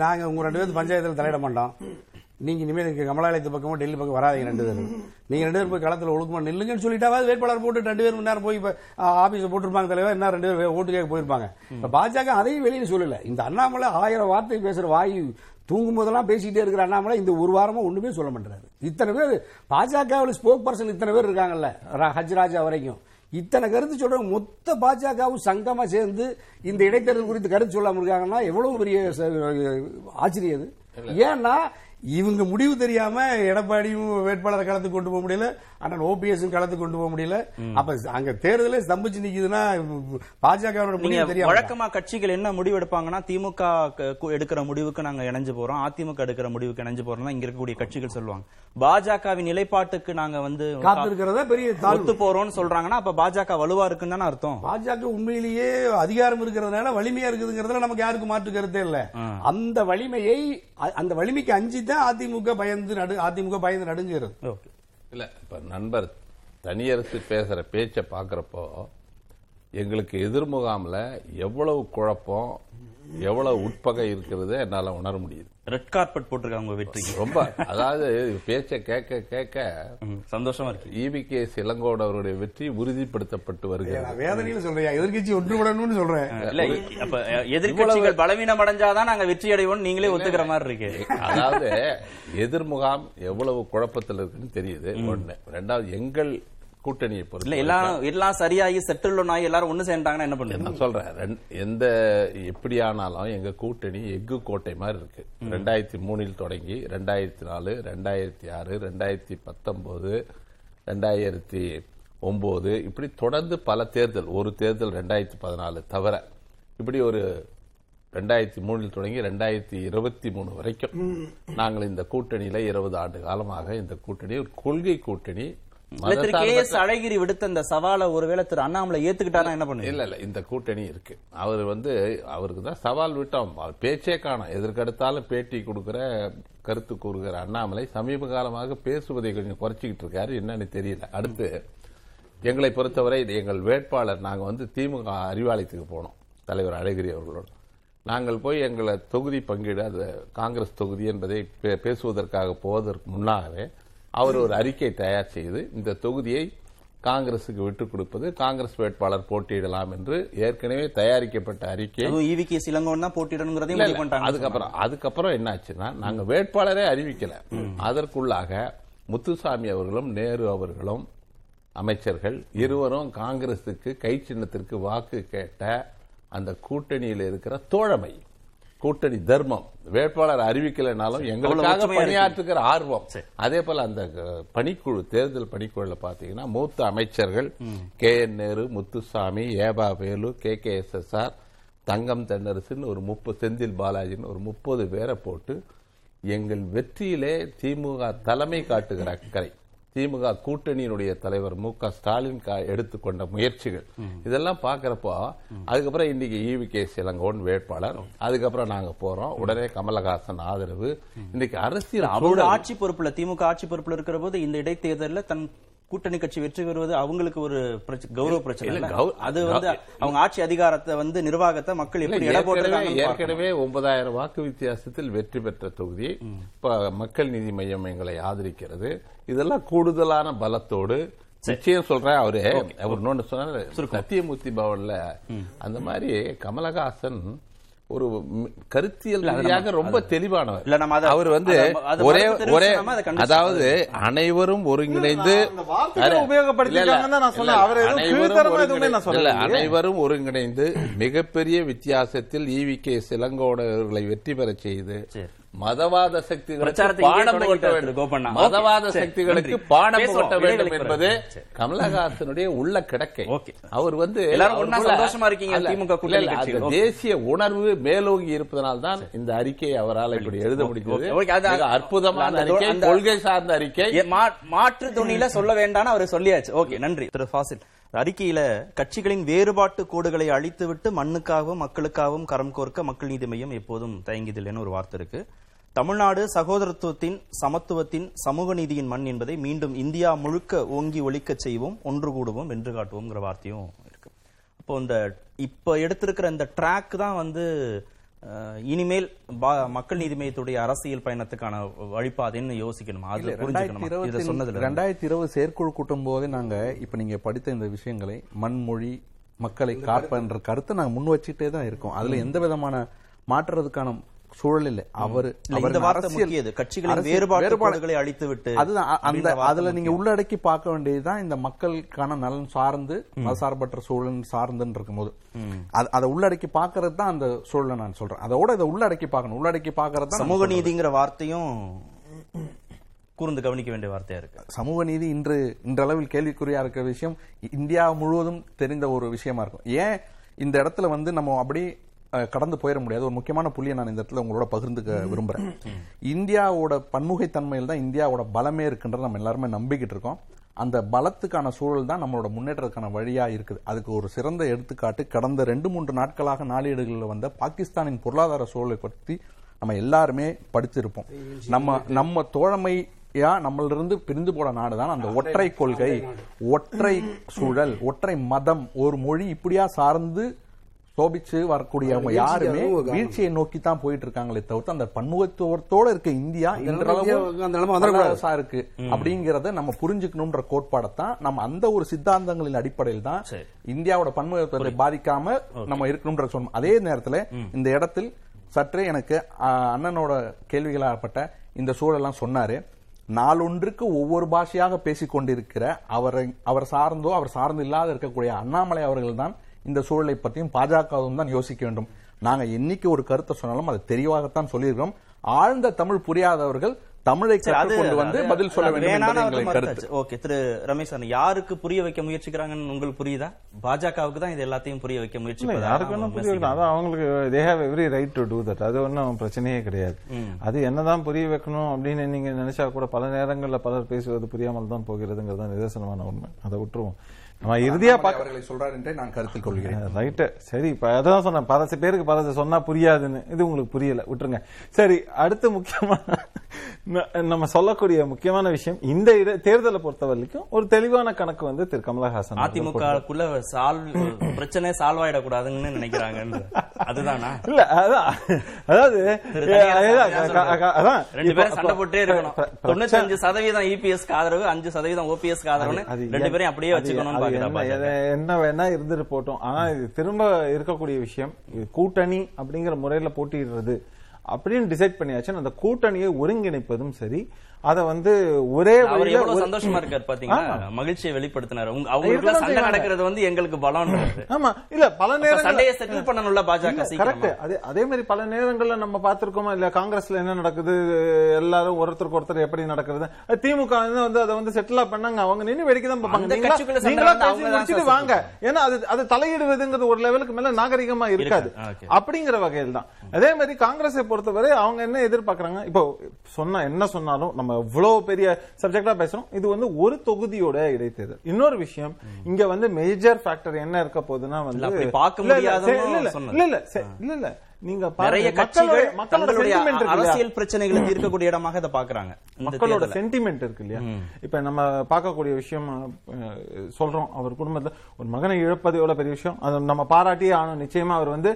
நாங்க உங்க ரெண்டு பேரும் பஞ்சாயத்துல தலையிட மாட்டோம். நீங்க இனிமேல் இங்க கமலாலயத்து பக்கமும் டெல்லி பக்கம் வராதீங்க ரெண்டு பேரும். நீங்க ரெண்டு பேரும் போய் களத்துல ஒழுக்கமா நில்லுங்கன்னு சொல்லிட்டாவது வேட்பாளர் போட்டு ரெண்டு பேரும் நேரம் போய் ஆபீஸ் போட்டிருப்பாங்க தலைவர் என்ன ரெண்டு பேரும் ஓட்டு கேட்க போயிருப்பாங்க. இப்ப பாஜக அதையும் வெளியில சொல்லல. இந்த அண்ணாமலை ஆயிரம் வார்த்தை பேசுற வாய் தூங்கும் போதெல்லாம் பேசிக்கிட்டே இருக்கிற அண்ணாமலை இந்த ஒரு வாரமா ஒண்ணுமே சொல்ல மாட்டாரு இத்தனை பேர் பாஜகவில் ஸ்போக் பர்சன் இத்தனை பேர் இருக்காங்கல்ல ஹஜ் ராஜா வரைக்கும். இத்தனை கருத்து சொல்றவங்க மொத்த பாஜகவும் சங்கமா சேர்ந்து இந்த இடைத்தேர்தல் குறித்து கருத்து சொல்லாம இருக்காங்கன்னா எவ்வளவு பெரிய ஆச்சரியம் ஏன்னா இவங்க முடிவு தெரியாம எடப்பாடியும் வேட்பாளரை களத்துக்கு கொண்டு போக முடியல அண்ணன் ஓபிஎஸ் களத்துக்கு கொண்டு போக முடியல. அப்ப அங்க தேர்தலே ஸ்தம்பிச்சு நிக்குதுன்னா தெரியாம. வழக்கமா கட்சிகள் என்ன முடிவு எடுப்பாங்கன்னா திமுக எடுக்கிற முடிவுக்கு நாங்க இணைஞ்சு போறோம். அதிமுக எடுக்கிற முடிவுக்கு இணைஞ்சு போறோம் இங்க இருக்கக்கூடிய கட்சிகள் சொல்லுவாங்க. பாஜகவின் நிலைப்பாட்டுக்கு நாங்க வந்து காத்திருக்கிறதா பெரிய தாழ்வு? ஒத்து போறோம்னு சொல்றாங்கன்னா அப்ப பாஜக வலுவா இருக்குன்னு தானே அர்த்தம். பாஜக உண்மையிலேயே அதிகாரம் இருக்கிறதுனால வலிமையா இருக்குதுங்கிறதுல நமக்கு யாருக்கும் மாற்று கருத்தே இல்ல அந்த வலிமையை அந்த வலிமைக்கு அஞ்சு தான் அதிமுக பயந்து நடு அதிமுக பயந்து நடுங்கிறது ஓகே இல்ல இப்ப நண்பர் தனியரசு பேசுற பேச்சை பாக்குறப்போ எங்களுக்கு எதிர்முகாம்ல எவ்வளவு குழப்பம் எவ்வளவு உட்பகை இருக்கிறது என்னால உணர முடியுது. ரெட் கார்பெட் போட்டிருக்காங்க வெற்றிக்கு ரொம்ப அதாவது பேச்சை கேட்க கேட்க சந்தோஷமா இருக்கு. இவிகே இளங்கோடு அவருடைய வெற்றி உறுதிப்படுத்தப்பட்டு வருகிறது. நான் வேதனையில சொல்றேன். எதிர்கட்சி ஒன்றுபடணும்னு சொல்றேன். இல்ல அப்ப அஹ், எதிர்க்கட்சிகள் பலவீனம் அடைஞ்சாதான் நாங்க வெற்றி அடைவோம் நீங்களே ஒத்துக்கிற மாதிரி இருக்கு அதாவது எதிர்முகாம் எவ்வளவு குழப்பத்தில் இருக்குன்னு தெரியுது. ஒண்ணு. ரெண்டாவது எங்கள் கூட்டணியை இல்ல பொறுத்து எல்லாம் எல்லாம் சரியாகி செட்டில் ஆகி எல்லாரும் ஒண்ணு சேர்ந்தாங்கன்னா என்ன பண்ணுங்க நான் சொல்றேன் ரெண்- எந்த எப்படி ஆனாலும் எங்க கூட்டணி எஃகு கோட்டை மாதிரி இருக்கு. ரெண்டாயிரத்தி மூணில் தொடங்கி ரெண்டாயிரத்தி நாலு ரெண்டாயிரத்தி ஆறு ரெண்டாயிரத்தி பத்தொன்பது ரெண்டாயிரத்தி ஒன்பது இப்படி தொடர்ந்து பல தேர்தல் ஒரு தேர்தல் ரெண்டாயிரத்தி பதினாலு தவிர இப்படி ஒரு ரெண்டாயிரத்தி மூணில் தொடங்கி ரெண்டாயிரத்தி இருபத்தி மூணு வரைக்கும் நாங்கள் இந்த கூட்டணியில இருபது ஆண்டு காலமாக இந்த கூட்டணி ஒரு கொள்கை கூட்டணி திரு கே எஸ் அழகிரி விடுத்த இந்த சவாலை ஒருவேளை திரு அண்ணாமலை ஏத்துக்கிட்டாரா என்ன பண்ணுவீங்க? இல்ல இல்ல இந்த கூட்டணி இருக்கு. அவர் வந்து அவருக்கு தான் சவால் விட்டோம். பேச்சே காணும். எதற்கெடுத்தாலும் பேட்டி கொடுக்கிற கருத்து கூறுகிற அண்ணாமலை சமீப காலமாக பேசுவதை கொஞ்சம் குறைச்சிக்கிட்டு இருக்காரு. என்னன்னு தெரியல. அடுத்து எங்களை பொறுத்தவரை எங்கள் வேட்பாளர். நாங்க வந்து திமுக அறிவாலயத்துக்கு போனோம் தலைவர் அழகிரி அவர்களோடு. நாங்கள் போய் எங்களை தொகுதி பங்கீடு அது காங்கிரஸ் தொகுதி என்பதை பேசுவதற்காக போவதற்கு முன்னாகவே அவர் ஒரு அறிக்கை தயார் செய்து இந்த தொகுதியை காங்கிரசுக்கு விட்டுக் கொடுப்பது காங்கிரஸ் வேட்பாளர் போட்டியிடலாம் என்று ஏற்கனவே தயாரிக்கப்பட்ட அறிக்கை. ஈவி கே சிலங்கோன் தான் போட்டியிடணுங்கிறதையும் அதுக்கப்புறம் அதுக்கப்புறம் என்னாச்சுன்னா நாங்க வேட்பாளரே அறிவிக்கல. அதற்குள்ளாக முத்துசாமி அவர்களும் நேரு அவர்களும் அமைச்சர்கள் இருவரும் காங்கிரசுக்கு கை சின்னத்திற்கு வாக்கு கேட்ட அந்த கூட்டணியில் இருக்கிற தோழமை கூட்டணி தர்மம். வேட்பாளர் அறிவிக்கலைனாலும் எங்களுக்காக. பணியாற்றுகிற ஆர்வம். அதே போல அந்த பணிக்குழு தேர்தல் பணிக்குழுல பாத்தீங்கன்னா மூத்த அமைச்சர்கள் K. N. Nehru Muthusamy ஏபா Velu K. K. S. S. R Thangam தென்னரசுன்னு ஒரு முப்பது செந்தில் பாலாஜின்னு ஒரு முப்பது பேரை போட்டு எங்கள் வெற்றியிலே திமுக தலைமை காட்டுகிற அக்கறை. திமுக கூட்டணியினுடைய தலைவர் மு க ஸ்டாலின் எடுத்துக்கொண்ட முயற்சிகள். இதெல்லாம் பாக்குறப்போ அதுக்கப்புறம் இன்னைக்கு ஈவி கே இளங்கோன் வேட்பாளர் அதுக்கப்புறம் நாங்க போறோம். உடனே கமலஹாசன் ஆதரவு. இன்னைக்கு அரசியல் சூழல் ஆட்சி பொறுப்புல திமுக ஆட்சி பொறுப்புல இருக்கிற போது இந்த இடைத்தேர்தல்ல தன் கூட்டணி கட்சி வெற்றி பெறுவது அவங்களுக்கு ஒரு கௌரவ பிரச்சனை அது வந்து அவங்க ஆட்சி அதிகாரத்தை வந்து நிர்வாகத்தை மக்கள் எப்படி ஏற்கனவே ஒன்பதாயிரம் வாக்கு வித்தியாசத்தில் வெற்றி பெற்ற தொகுதி மக்கள் நீதி மையம் எங்களை ஆதரிக்கிறது. இதெல்லாம் கூடுதலான பலத்தோடு நிச்சயம் சொல்றேன் அவரு. அவர் இன்னொன்னு சொன்னாரு சத்தியமூர்த்தி பவன்ல அந்த மாதிரி கமலஹாசன் ஒரு கருத்தியல் ரீதியாக ரொம்ப தெளிவானவர். இல்ல, நம்ம அத- அவர் வந்து ஒரே ஒரே அதாவது அனைவரும் ஒருங்கிணைந்து அனைவரும் ஒருங்கிணைந்து- மிகப்பெரிய வித்தியாசத்தில் ஈவி கே சிலங்கோடர்களை வெற்றி பெறச் செய்து. மதவாத சக்திகளுக்கு பாடம் புகட்ட வேண்டும். மதவாத சக்திகளுக்கு. பாடம் புகட்ட வேண்டும் என்பது. கமலஹாசனுடைய உள்ள கிடக்கை. அவர் வந்து சந்தோஷமா இருக்கீங்க, திமுக. தேசிய உணர்வு மேலோங்கி இருப்பதனால் தான் இந்த அறிக்கையை அவரால் இப்படி எழுத முடிந்தது. அற்புதமான அறிக்கை கொள்கை சார்ந்த அறிக்கை. மாற்று துணியில சொல்ல வேண்டாம்னு அவர் சொல்லியாச்சு. ஓகே நன்றி. திரு ஃபாசில். அறிக்கையில கட்சிகளின் வேறுபாட்டு கோடுகளை அழித்துவிட்டு மண்ணுக்காகவும் மக்களுக்காகவும் கரம் கோர்க்க மக்கள் நீதி மையம் எப்போதும் தயங்கியதில்லைன்னு ஒரு வார்த்தை இருக்கு. தமிழ்நாடு சகோதரத்துவத்தின் சமத்துவத்தின் சமூக நீதியின் மண் என்பதை மீண்டும் இந்தியா முழுக்க ஓங்கி ஒழிக்கச் செய்வோம் ஒன்று கூடுவோம் வென்று காட்டுவோம்ங்கிற வார்த்தையும் இருக்கு. அப்போ இந்த இப்ப எடுத்திருக்கிற இந்த ட்ராக் தான் வந்து இனிமேல் பா- மக்கள் நீதி மையத்துடைய அரசியல் பயணத்துக்கான வழிபாதைன்னு யோசிக்கணுமா? அது புரிஞ்சுக்கணுமா? இதை ரெண்டாயிரத்தி சொன்னதுல ரெண்டாயிரத்தி இருபது செயற்குழு கூட்டும் போதே நாங்க இப்ப நீங்க படித்த இந்த விஷயங்களை மண்மொழி மக்களை காப்பன்ற கருத்தை. நாங்க முன் வச்சுட்டே தான் இருக்கோம். அதுல எந்த விதமான மாற்றுறதுக்கான சூழல் இல்லை அவரு இந்த வார்த்தை முக்கியது. கட்சிகளின் அரசியல் வேறுபாட்டு வேறுபாடு- கோடுகளை அழித்துவிட்டு அதுதான் அந்த அதுல நீங்க. உள்ளடக்கி பார்க்க வேண்டியதுதான் இந்த மக்களுக்கான நலன் சார்ந்து மதசார்பற்ற சூழல் சார்ந்துன்னு இருக்கும்போது. அது- அதை உள்ளடக்கி பார்க்கறது தான் அந்த சூழலை நான் சொல்றேன். அதோட இதை உள்ளடக்கி பார்க்கணும். உள்ளடக்கி பார்க்கறது தான் சமூக நீதிங்கிற வார்த்தையும் கூர்ந்து கவனிக்க வேண்டிய வார்த்தையா இருக்கு. சமூக நீதி இன்று இன்றளவில் கேள்விக்குறியா இருக்கிற விஷயம் இந்தியா முழுவதும் தெரிந்த ஒரு விஷயமா இருக்கும். ஏன் இந்த இடத்துல வந்து நம்ம அப்படி அஹ், கடந்து போயிட முடியாது. ஒரு முக்கியமான புள்ளியை நான் இந்த இடத்துல உங்களோட பகிர்ந்துக்க விரும்புறேன். இந்தியாவோட பன்முகைத்தன்மையில் தான் இந்தியாவோட பலமே இருக்குன்றத நம்ம எல்லாருமே நம்பிக்கிட்டு இருக்கோம். அந்த பலத்துக்கான சூழல் தான் நம்மளோட முன்னேற்றத்துக்கான வழியா இருக்குது. அதுக்கு ஒரு சிறந்த எடுத்துக்காட்டு கடந்த ரெண்டு மூன்று நாட்களாக நாளேடுகளில் வந்த பாகிஸ்தானின் பொருளாதார சூழலை பற்றி நம்ம எல்லாருமே படிச்சிருப்போம் நம்ம நம்ம தோழமை யா நம்மளிருந்து பிரிந்து போன நாடுதான் அந்த ஒற்றை கொள்கை ஒற்றை சூழல் ஒற்றை மதம் ஒரு மொழி இப்படியா சார்ந்து சோபிச்சு வரக்கூடியவங்க யாருமே வீழ்ச்சியை நோக்கி தான் போயிட்டு இருக்காங்களே தவிர்த்து அந்த பன்முகத்துவத்தோட இருக்க இந்தியா இன்றளவு இருக்கு. அப்படிங்கறத நம்ம புரிஞ்சுக்கணும்ன்ற கோட்பாடத்தான் நம்ம அந்த ஒரு சித்தாந்தங்களின் அடிப்படையில் தான். இந்தியாவோட பன்முகத்துவத்தை பாதிக்காம நம்ம இருக்கணும்ன்ற சொல்லணும் அதே நேரத்துல இந்த இடத்தில் சற்றே எனக்கு அண்ணனோட கேள்விகளாகப்பட்ட இந்த சூழலாம் சொன்னாரு. நாளொன்றுக்கு ஒவ்வொரு பாஷையாக பேசிக் கொண்டிருக்கிற அவரை அவர் சார்ந்தோ அவர் சார்ந்து இல்லாத இருக்கக்கூடிய அண்ணாமலை அவர்கள் தான் இந்த சூழலை பற்றியும் பாஜகவும் தான் யோசிக்க வேண்டும். நாங்க என்னைக்கு ஒரு கருத்தை சொன்னாலும் அதை தெளிவாகத்தான் சொல்லியிருக்கிறோம். ஆழ்ந்த தமிழ் புரியாதவர்கள் தமிழை கற்றுக்கொண்டு வந்து பதில் சொல்ல வேண்டும். ஓகே திரு ரமேஷ் அண்ணா, யாருக்கு புரிய வைக்க முயற்சிக்கிறாங்கன்னு உங்களுக்கு புரியுதா? பாஜகவுக்கு தான் இது எல்லாத்தையும் புரிய வைக்க முயற்சிப்பதா? யாருக்கு புரிய வைக்கலாம் அதான் அவங்களுக்கு they have every right to do that அது ஒன்றும் பிரச்சனையே கிடையாது. அது என்னதான் புரிய வைக்கணும் அப்படின்னு நீங்க நினைச்சா கூட பல நேரங்கள்ல பலர் பேசுவது புரியாமல் தான் போகிறதுங்கிறது தான் நிதர்சனமான உண்மை. அதை விட்டுருவோம். இறுதியா அவர்களை சொல்றார் என்றே நான் கருத்தில் கொள்கிறேன். ரைட்டு சரி இப்ப அதான் சொன்னேன். பல பேருக்கு பல சொன்னா புரியாதுன்னு. இது உங்களுக்கு புரியல. விட்டுருங்க. சரி அடுத்து முக்கியமா ந- நம்ம சொல்லக்கூடிய முக்கியமான விஷயம் இந்த தேர்தலை பொறுத்த வரைக்கும் ஒரு தெளிவான கணக்கு வந்து திரு. கமலஹாசன். அதிமுகக்குள்ள சால்வ் பிரச்சனை சால்வ் ஆயிடக்கூடாதுன்னு நினைக்கிறாங்க அதுதானா? இல்ல அதான். அதாவது அதான், ரெண்டு பேரும் சண்டை போட்டே இருக்கணும். தொண்ணூத்தஞ்சு சதவீதம் இபிஎஸ் ஆதரவு அஞ்சு சதவீதம் ஓபிஎஸ் ஆதரவுன்னு அது ரெண்டு பேரையும் அப்படியே பாக்குறா என்ன- வேணா இருந்துட்டு போட்டோம் ஆனா இது திரும்ப இருக்கக்கூடிய விஷயம். இது கூட்டணி அப்படிங்கிற முறையில போட்டியிடுறது. அப்படின்னு டிசைட் பண்ணியாச்சு அந்த கூட்டணியை ஒருங்கிணைப்பதும் சரி அதை வந்து ஒரே சந்தோஷமா இருக்காரு பாத்தீங்களா? ஆமா. மகிழ்ச்சியை வெளிப்படுத்தினாரு. இருக்கதான் சண்டை. நடக்கிறது வந்து எங்களுக்கு பலம் ஆமா இல்ல பல நேரங்கள் சண்டையை செட்டில் பண்ணணும்ல பாஜக கரெக்ட் அதே அதே மாதிரி பல நேரங்கள்ல நம்ம பார்த்திருக்கோமா? இல்ல காங்கிரஸ்ல என்ன நடக்குது? எல்லாரும் ஒருத்தருக்கு ஒருத்தர் எப்படி நடக்கிறது? திமுக வந்து அதை வந்து செட்டில் பண்ணாங்க. அவங்க நின்னு வேடிக்கை தான் பார்ப்பாங்க. நீங்களா- பேசி முடிச்சிட்டு வாங்க. ஏன்னா அது அது தலையிடுவதுங்கிறது ஒரு லெவலுக்கு மேல நாகரிகமா இருக்காது. அப்படிங்கிற வகையில் தான் அதே மாதிரி காங்கிரஸை பொறுத்தவரை அவங்க என்ன எதிர்பார்க்கறாங்க? இப்போ சொன்னா என்ன சொன்னாலும் நம்ம இவ்வளவு பெரிய சப்ஜெக்டா பேசுறோம். இது வந்து ஒரு தொகுதியோட இடைத்தேர்தல். இன்னொரு விஷயம் இங்க வந்து மேஜர் ஃபேக்டர் என்ன இருக்க போகுதுன்னா வந்து பார்க்க இல்ல, இல்ல. இல்ல. நீங்க நிறைய கட்சிகள் மக்களோட தங்களுடைய sentiment இருக்கு இல்லையா? அரசியல் பிரச்சனைகளை தீர்க்கக்கூடிய இடமாக இதை பாக்குறாங்க மக்களோட. சென்டிமெண்ட் இருக்கு இல்லையா? இப்ப நம்ம பார்க்கக்கூடிய விஷயம் சொல்றோம் அவர் குடும்பத்துல ஒரு மகனை இழப்பது எவ்வளவு பெரிய விஷயம்? அதை நம்ம பாராட்டியே ஆனோம் நிச்சயமா அவர் வந்து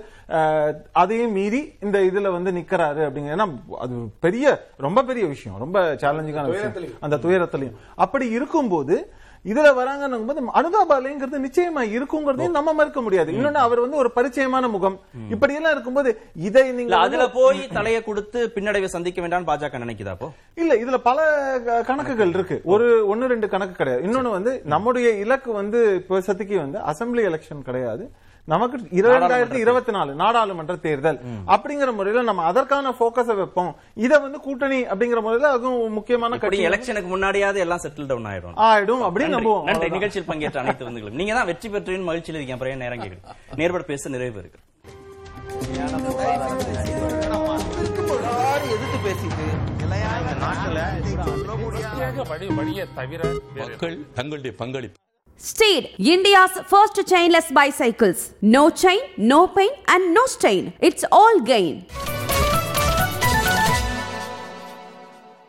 அதையும் மீறி இந்த இதுல வந்து நிக்கிறாரு அப்படிங்க ஏன்னா அது பெரிய ரொம்ப பெரிய விஷயம். ரொம்ப சேலஞ்சிங்கான விஷயம். அந்த துயரத்திலையும். அப்படி இருக்கும்போது இதுல வராங்கன்னும் போது அனுதாபாலைங்கிறது நிச்சயமா இருக்குங்கிறதையும் நம்ம மறுக்க முடியாது. இன்னொன்னு அவர் வந்து ஒரு பரிச்சயமான முகம். இப்படி எல்லாம் இருக்கும்போது இதை நீங்க அதுல போய் தலையை கொடுத்து பின்னடைவை சந்திக்க வேண்டாம்னு பாஜக நினைக்குதா அப்போ? இல்ல இதுல பல கணக்குகள் இருக்கு. ஒரு ஒன்னு ரெண்டு கணக்கு கிடையாது. இன்னொன்னு வந்து நம்முடைய இலக்கு வந்து இப்போதைக்கு வந்து அசெம்பிளி எலெக்ஷன் கிடையாது. நமக்கு இரண்டாயிரத்தி இருபத்தி நாலு நாடாளுமன்ற தேர்தல். அப்படிங்கிற முறையில நம்ம அதற்கான போக்கஸ வைப்போம். இத வந்து கூட்டணி அப்படிங்கிற முறையில அதுவும் முக்கியமான கட்சி எலெக்ஷனுக்கு முன்னாடியாவது எல்லாம் செட்டில் டவுன் ஆயிடும். ஆயிடும் அப்படின்னு. நம்புவோம். நன்றி. நிகழ்ச்சியில் பங்கேற்ற அனைத்து வந்துகளும் நீங்க தான் வெற்றி பெற்றேன்னு மகிழ்ச்சியில் இருக்கீங்க. அப்புறம் நேரம் கேட்குது நேர்பட பேச நிறைவு இருக்கு. எதிர்த்து பேசிட்டு மக்கள் தங்களுடைய பங்களிப்பு. Steed, India's first chainless bicycles. No chain, no pain, and no stain. It's all gain.